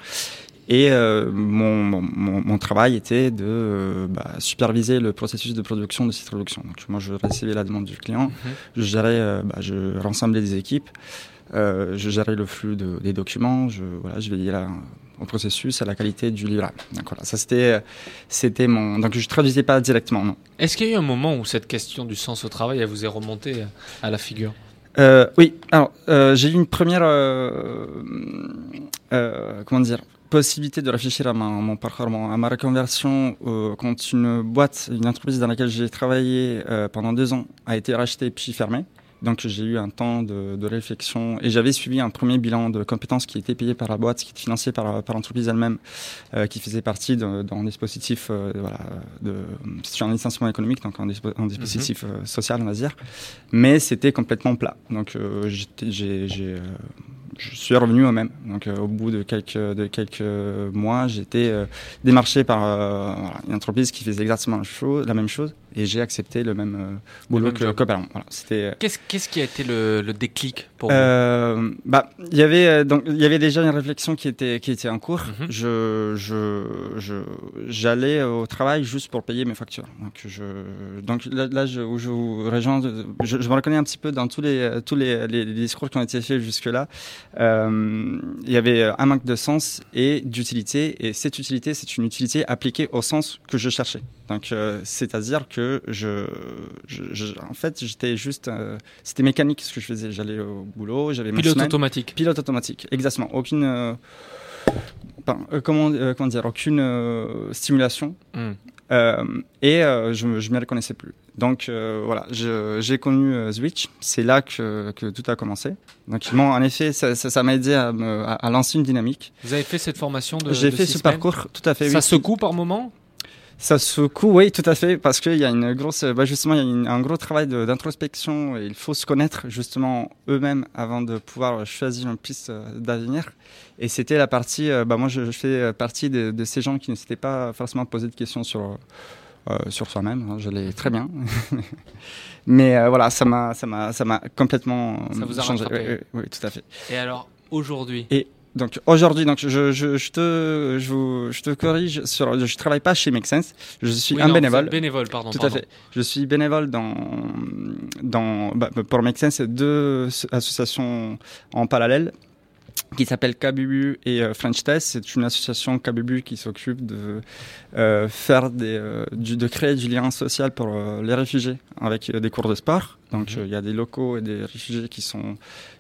Et euh, mon, mon, travail était de euh, bah, superviser le processus de production de ces traductions. Donc moi, je recevais la demande du client, je gérais, euh, bah, je rassemblais des équipes, je gérais le flux de- des documents, je, voilà, je veillais là, au processus, à la qualité du livrable. Donc voilà, ça c'était, c'était mon. Donc je traduisais pas directement, non. Est-ce qu'il y a eu un moment où cette question du sens au travail elle vous est remontée à la figure? Oui, alors j'ai eu une première, comment dire, possibilité de réfléchir à ma, mon parcours, à ma reconversion euh, quand une boîte, une entreprise dans laquelle j'ai travaillé euh, pendant deux ans a été rachetée puis fermée. Donc j'ai eu un temps de, de réflexion et j'avais suivi un premier bilan de compétences qui était payé par la boîte, qui était financé par, par l'entreprise elle-même, euh, qui faisait partie d'un dispositif, euh, voilà, de, c'est un licenciement économique, donc un, dispo- un dispositif euh, social, on va dire. Mais c'était complètement plat. Donc j'ai, je suis revenu au même. Donc euh, au bout de quelques, de quelques mois, j'étais euh, démarché par euh, une entreprise qui faisait exactement la même chose et j'ai accepté le même euh, boulot même que qu'auparavant. Voilà, c'était Qu'est-ce qu'est-ce qui a été le, le déclic pour vous? Euh, bah, il y avait euh, donc il y avait déjà une réflexion qui était qui était en cours. Mhm. Je je je j'allais au travail juste pour payer mes factures. Donc je donc là, là je, où je vous rejoins, je, je me reconnais un petit peu dans tous les tous les, les, les discours qui ont été faits jusque là. Euh, il y avait un manque de sens et d'utilité et cette utilité c'est une utilité appliquée au sens que je cherchais. Donc euh, c'est-à-dire que que je, je- je- en fait, j'étais juste, euh, c'était mécanique ce que je faisais. J'allais au boulot, j'avais Pilote semaine. automatique. Pilote automatique, exactement. Aucune, euh, euh, comment, comment dire, aucune stimulation. Hmm. Et je ne m'y reconnaissais plus. Donc voilà, j'ai connu Switch, c'est là que, que tout a commencé. Donc ils en effet, ça ça- ça m'a aidé à, me- à- à lancer une dynamique. Vous avez fait cette formation de J'ai fait six ce semaines parcours, tout à fait. Ça oui. secoue par moment Ça secoue, oui, tout à fait, parce qu'il y a une grosse, bah, justement, il y a une- un gros travail d'introspection et il faut se connaître justement eux-mêmes avant de pouvoir choisir une piste euh, d'avenir. Et c'était la partie, euh, bah, moi je, je fais partie de, de ces gens qui ne s'étaient pas forcément posé de questions sur, euh, sur soi-même, hein, je l'ai très bien. Mais euh, voilà, ça m'a, ça m'a, ça m'a complètement Ça vous a changé. Oui, oui, oui, tout à fait. Et alors, aujourd'hui? Et donc aujourd'hui, donc je, je, je te, je, vous- je te corrige sur, je travaille pas chez Make Sense. Je suis Oui, un non, bénévole. bénévole, pardon, Tout pardon. à fait. Je suis bénévole dans, dans, bah, pour Make Sense, deux associations en parallèle qui s'appellent Kabubu et euh, French Test. C'est une association Kabubu qui s'occupe de euh, faire des, euh, du, de créer du lien social pour euh, les réfugiés avec des cours de sport. Donc Mhm. euh, il y a des locaux et des réfugiés qui sont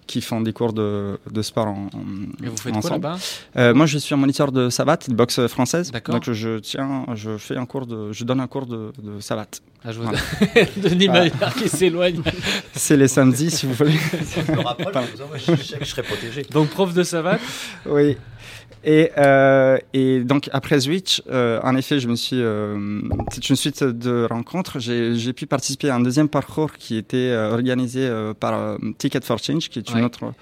qui font des cours de, de sport en, en- Et vous faites quoi ensemble. là-bas? Euh, Moi, je suis un moniteur de savate, de boxe française. D'accord. Donc je tiens, je fais un cours de, je donne un cours de, de savate. Ah, je vous- Voilà. Denis. Maillard qui s'éloigne. C'est les samedis, si vous voulez. Je me vous envoie, je je serai protégé. Donc prof de savate? Oui. Et, euh, et donc après Switch, euh, en effet, je me suis, euh, c'est une suite de rencontres. J'ai j'ai pu participer à un deuxième parcours qui était euh, organisé euh, par euh, Ticket for Change, qui est une Ouais. autre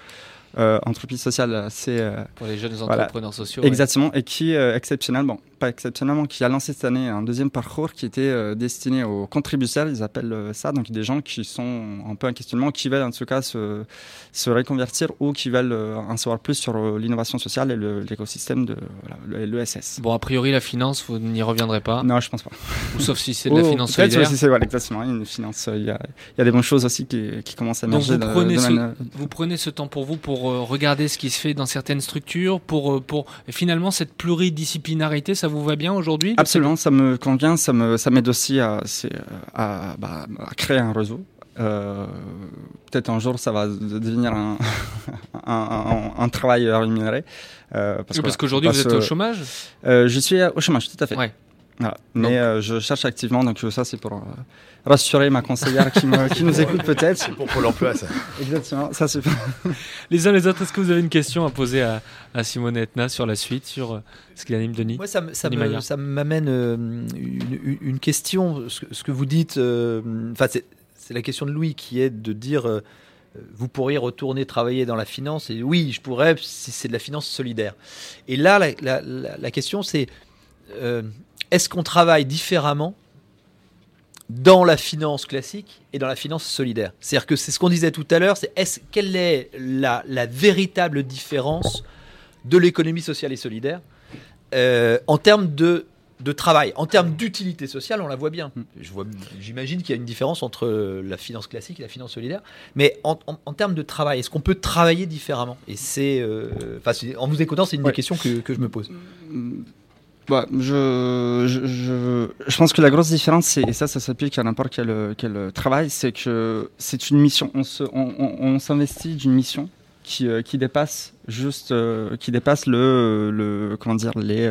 entreprise sociale assez euh, Pour les jeunes voilà. entrepreneurs sociaux, ouais. Exactement, et qui euh, exceptionnellement, pas exceptionnellement, qui a lancé cette année un deuxième parcours qui était euh, destiné aux contributeurs, ils appellent euh, ça, donc des gens qui sont un peu en questionnement, qui veulent en tout cas se, se reconvertir ou qui veulent euh, en savoir plus sur euh, l'innovation sociale et l'écosystème de voilà, l'ESS. Bon, a priori, la finance, vous n'y reviendrez pas. Non, je pense pas. Ou sauf si c'est de la Ou finance solidaire. si c'est voilà, exactement, une finance. euh, Il y a, il y a des bonnes choses aussi qui, qui commencent à Donc émerger vous ce, domaine, euh, vous prenez ce temps pour vous pour euh, regarder ce qui se fait dans certaines structures, pour, euh, pour finalement cette pluridisciplinarité, ça vous va bien aujourd'hui? Absolument, ça me convient, ça me ça m'aide aussi à, bah, à créer un réseau. Euh, Peut-être un jour ça va de- devenir un, un, un- un travail rémunéré. Euh, que, parce qu'aujourd'hui, parce vous êtes au chômage? Euh, Je suis au chômage, tout à fait. Ouais. Voilà. Mais euh, je cherche activement, donc euh, ça c'est pour euh, rassurer ma conseillère qui, me, qui nous écoute peut-être. C'est pour Pôle emploi, ça. Exactement, ça c'est Les uns les autres, est-ce que vous avez une question à poser à, à Simone Etna sur la suite, sur euh, ce qu'il anime Denis Moi, ça, me- ça Denis me- Maillard. ça m'amène euh, une, question. Ce que, ce que vous dites, euh, enfin, c'est c'est la question de Louis qui est de dire euh, vous pourriez retourner travailler dans la finance. Et oui, je pourrais si c'est de la finance solidaire. Et là, la, la- la- la question, c'est euh, est-ce qu'on travaille différemment dans la finance classique et dans la finance solidaire? C'est-à-dire que c'est ce qu'on disait tout à l'heure, c'est est-ce, quelle est la, la véritable différence de l'économie sociale et solidaire euh, en termes de, de travail, en termes d'utilité sociale, on la voit bien. Je vois, j'imagine qu'il y a une différence entre la finance classique et la finance solidaire, mais en, en- en termes de travail, est-ce qu'on peut travailler différemment? Et c'est, euh, en vous écoutant, c'est une des questions que, que je me pose. Ouais, je, je, je, je pense que la grosse différence, et ça, ça s'applique à n'importe quel, travail, c'est que c'est une mission. On, s'investit d'une mission qui, euh, dépasse juste, euh, qui dépasse le, le comment dire, les,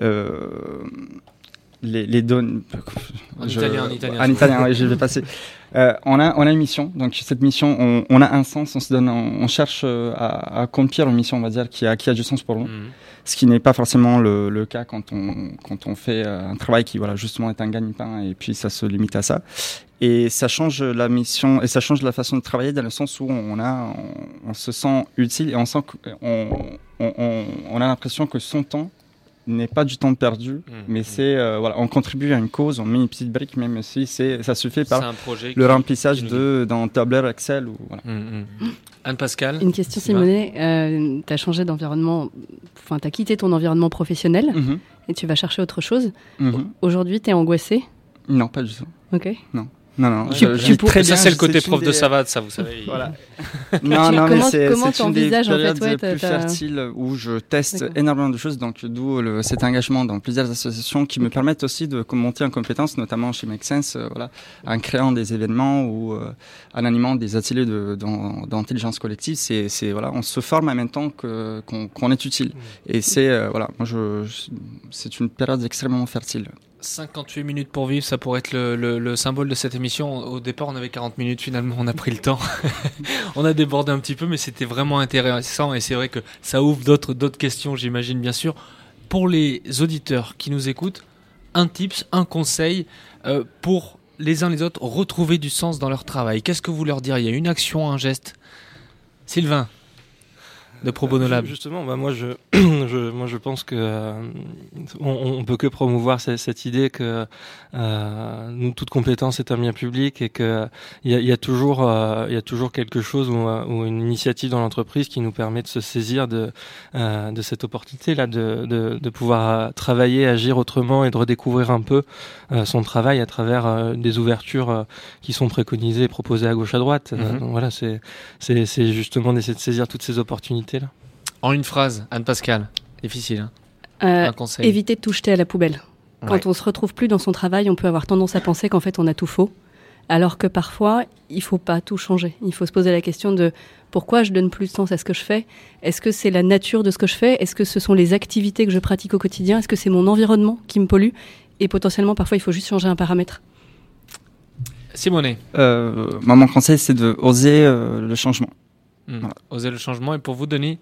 euh, les, les données. En italien, en italien, En italien, je vais passer. Euh, on, a, on a une mission, donc cette mission, on, on a un sens, on se donne, on, on cherche euh, à, à accomplir une mission, on va dire, qui a, qui a du sens pour nous. Mhm. Ce qui n'est pas forcément le, le cas quand on, quand on fait euh, un travail qui, voilà, justement est un gagne-pain et puis ça se limite à ça. Et ça change la mission et ça change la façon de travailler dans le sens où on a, on, on se sent utile et on sent on, on a l'impression que son temps n'est pas du temps perdu, Mmh, mais c'est euh, voilà, on contribue à une cause, on met une petite brique, même si c'est ça se fait par C'est un projet le qui- remplissage qui nous de d'un tableur Excel ou voilà. Mmh, Anne-Pascal Une question, Simonet. tu as changé d'environnement, enfin, tu as quitté ton environnement professionnel et tu vas chercher autre chose. Aujourd'hui, tu es angoissé Non, pas du tout. Ok. Non. Non, non, Ouais, je- je très ça, bien. c'est le côté prof de savate, ça, vous savez. Voilà. Tu- non, non, mais c'est une des t'envisages, en fait, périodes ouais, plus fertiles où je teste énormément de choses, donc d'où le- cet engagement dans plusieurs associations qui me permettent aussi de monter en compétences, notamment chez Make Sense, euh, voilà, en créant des événements ou euh, en animant des ateliers de- d'intelligence collective. C'est, c'est, voilà, on se forme en même temps qu'on, est utile. Et c'est, euh, voilà, moi je, je- c'est une période extrêmement fertile. 58 minutes pour vivre, ça pourrait être le, le- le symbole de cette émission. Au départ, on avait 40 minutes, finalement, on a pris le temps. on a débordé un petit peu, mais c'était vraiment intéressant et c'est vrai que ça ouvre d'autres, d'autres questions, j'imagine, bien sûr. Pour les auditeurs qui nous écoutent, un tips, un conseil euh, pour les uns les autres retrouver du sens dans leur travail. Qu'est-ce que vous leur diriez? Une action, un geste? Sylvain de Pro Bono Lab. Justement, bah, moi, je, je, moi je pense que euh, on, on peut que promouvoir cette, cette idée que euh, nous toute compétence est un bien public et que il y a, y a toujours euh, il y a toujours quelque chose ou, euh, ou une initiative dans l'entreprise qui nous permet de se saisir de euh, de cette opportunité là de, de, de pouvoir euh, travailler, agir autrement et de redécouvrir un peu euh, son travail à travers euh, des ouvertures euh, qui sont préconisées et proposées à gauche à droite. Euh, Mhm. donc voilà, c'est c'est c'est justement d'essayer de saisir toutes ces opportunités là. En une phrase, Anne-Pascal. Difficile. hein Euh, un conseil. Éviter de tout jeter à la poubelle. Quand Ouais. on se retrouve plus dans son travail, on peut avoir tendance à penser qu'en fait on a tout faux, alors que parfois il faut pas tout changer. Il faut se poser la question de pourquoi je donne plus de sens à ce que je fais. Est-ce que c'est la nature de ce que je fais? Est-ce que ce sont les activités que je pratique au quotidien? Est-ce que c'est mon environnement qui me pollue? Et potentiellement parfois il faut juste changer un paramètre. Simonet. Euh, moi, mon conseil, c'est de oser euh, le changement. Hmm. Oser le changement. Et pour vous, Denis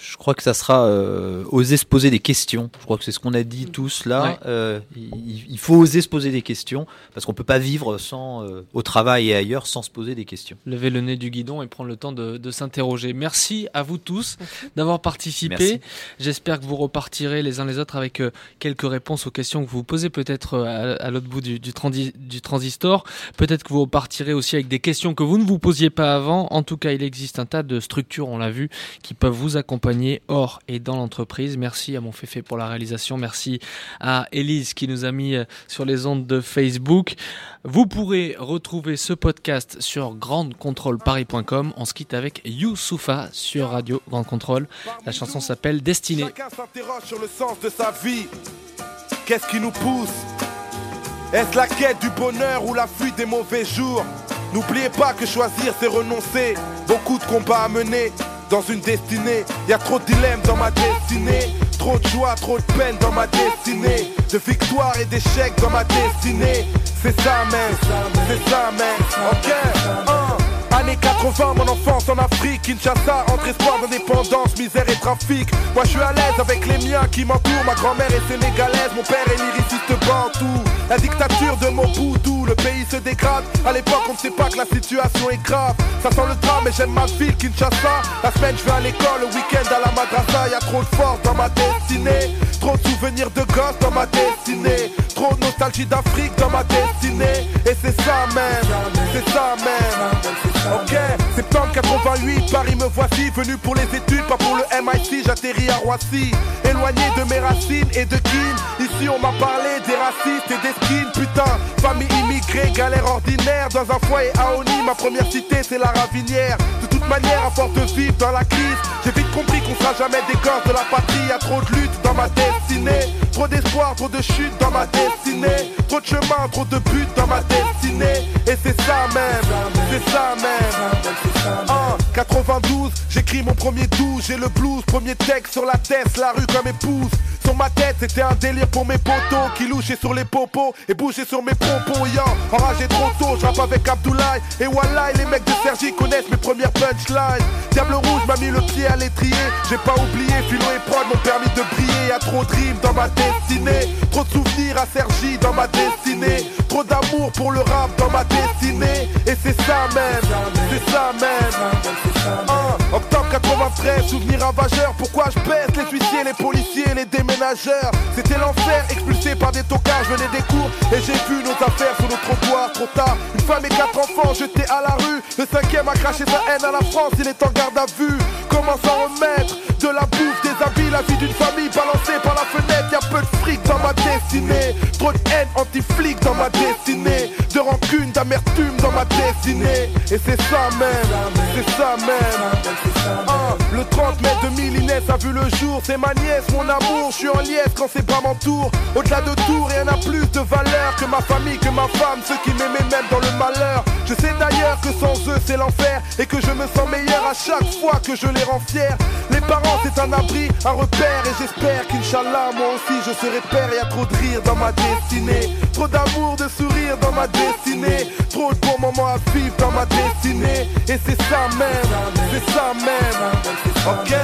Je crois que ça sera euh, oser se poser des questions. Je crois que c'est ce qu'on a dit tous là. Ouais. Euh, il, il faut oser se poser des questions parce qu'on peut pas vivre sans euh, au travail et ailleurs sans se poser des questions. lever le nez du guidon et prendre le temps de, de s'interroger. Merci à vous tous d'avoir participé. J'espère que vous repartirez les uns les autres avec euh, quelques réponses aux questions que vous vous posez peut-être euh, à, à l'autre bout du, du, transi- du transistor. Peut-être que vous repartirez aussi avec des questions que vous ne vous posiez pas avant. En tout cas, il existe un tas de structures, on l'a vu, qui peuvent vous accompagner hors et dans l'entreprise. Merci à mon Féfé pour la réalisation. Merci à Elise qui nous a mis euh, sur les ondes de Facebook. Vous pourrez retrouver ce podcast sur grandecontrôleparis.com. On se quitte avec Youssoufa sur Radio Grande Contrôle. La chanson s'appelle Destinée. Chacun s'interroge sur le sens de sa vie. Qu'est-ce qui nous pousse? Est-ce la quête du bonheur ou la fuite des mauvais jours? N'oubliez pas que choisir c'est renoncer. Beaucoup de combats à mener dans une destinée. Y a trop de dilemmes dans ma destinée. Trop de joie, trop de peine dans ma destinée. De victoire et d'échecs dans ma destinée. C'est ça même, c'est ça même. Ok. Années 80, mon enfance en Afrique, Kinshasa, entre espoir d'indépendance, misère et trafic. Moi je suis à l'aise avec les miens qui m'entourent. Ma grand-mère est sénégalaise, mon père est lyriciste bantou. La dictature de Mobutu, le pays se dégrade. À l'époque, on ne sait pas que la situation est grave. Ça sent le drame, mais j'aime ma ville, Kinshasa. La semaine, je vais à l'école, le week-end à la madrasa. Y a trop de force dans ma destinée. Trop de souvenirs de gosses dans ma destinée. Trop de nostalgie d'Afrique dans ma destinée. Et c'est ça même, c'est ça même. Ok, septembre 88, Paris me voici. Venu pour les études, pas pour le MIT. J'atterris à Roissy. Éloigné de mes racines et de kin. Ici, on m'a parlé des racistes et des skins. Putain, famille immigrée, galère ordinaire. Dans un foyer à ma première cité, c'est la Ravinière. De toute manière, à force de vivre dans la crise, j'ai vite compris qu'on sera jamais des gosses de la patrie. Y a trop de luttes dans ma destinée. Trop d'espoir, trop de chutes dans ma destinée. Trop de chemin, trop de buts dans ma destinée. Et c'est ça même, c'est ça même. En 92, j'écris mon premier douze, j'ai le blues, premier texte sur la tête, la rue comme épouse. Sur ma tête, c'était un délire pour mes potos qui louchaient sur les popos et bougeaient sur mes propos. Yo, enragé trop tôt, je avec Abdoulaye et Wallahi, les mecs de Sergi connaissent mes premières punchlines. Diable rouge m'a mis le pied à l'étrier, j'ai pas oublié, Philo et Prod m'ont permis de briller. Y'a trop de rimes dans ma destinée, trop de souvenirs à Sergi dans ma destinée, trop d'amour pour le rap dans ma destinée. Et c'est ça même, c'est ça même. Un, octobre 93, souvenir ravageur. Pourquoi je baisse les huissiers, les policiers, les déménageurs? C'était l'enfer, expulsé par des tocards. Je venais des cours et j'ai vu nos affaires sur nos trottoirs. Trop tard, une femme et quatre enfants jetés à la rue. Le cinquième a craché sa haine à la France, il est en garde à vue. Comment s'en remettre de la bouffe, des habits, la vie d'une famille balancée par la fenêtre? Y'a peu de fric dans ma destinée, trop de haine anti-flic dans ma destinée. De rancune d'amertume dans ma destinée. Et c'est ça même, c'est ça même. Ah, le 30 mai 2000, Inès a vu le jour. C'est ma nièce, mon amour. Je suis en liesse quand ses bras m'entourent. Au-delà de tout, rien n'a plus de valeur que ma famille, que ma femme, ceux qui m'aimaient même dans le malheur. Je sais d'ailleurs que sans eux, c'est l'enfer. Et que je me sens meilleur à chaque fois que je les rends fiers. Les parents, c'est un abri, un repère. Et j'espère qu'Inch'Allah, moi aussi, je serai père. Y a trop de rire dans ma destinée. Trop d'amour, de sourire dans ma destinée. Trop de bons moments à vivre dans ma destinée. Et c'est ça même, c'est ça même. Ok.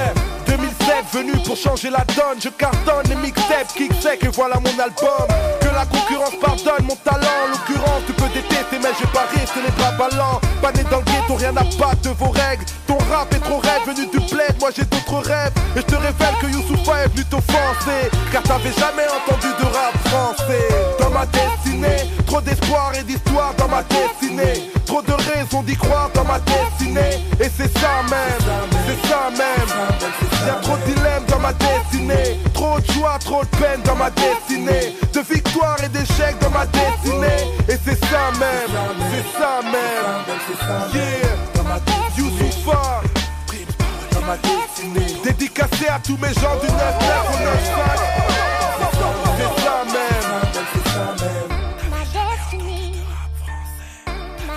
2007 venu pour changer la donne Je cartonne les mixtapes, kick sec et voilà mon album Que la concurrence pardonne mon talent En l'occurrence tu peux détester mais je pas rester les bras ballants Pas né dans le ghetto, rien à battre de vos règles Ton rap est trop rêve, venu du bled, moi j'ai d'autres rêves Et je te révèle que Youssoufa est venu t'offenser Car t'avais jamais entendu de rap français Dans ma destinée, trop d'espoir et d'histoire dans ma destinée. Trop de raisons d'y croire dans ma destinée. Et c'est ça même, c'est ça même. Y'a trop de dilemmes dans ma destinée. Trop de joie, trop de peine dans ma destinée. De victoire et d'échecs dans ma destinée. Et c'est ça même, c'est ça même. Yeah, Youssoufa Dédicacé à tous mes gens du 9-9 au 9-5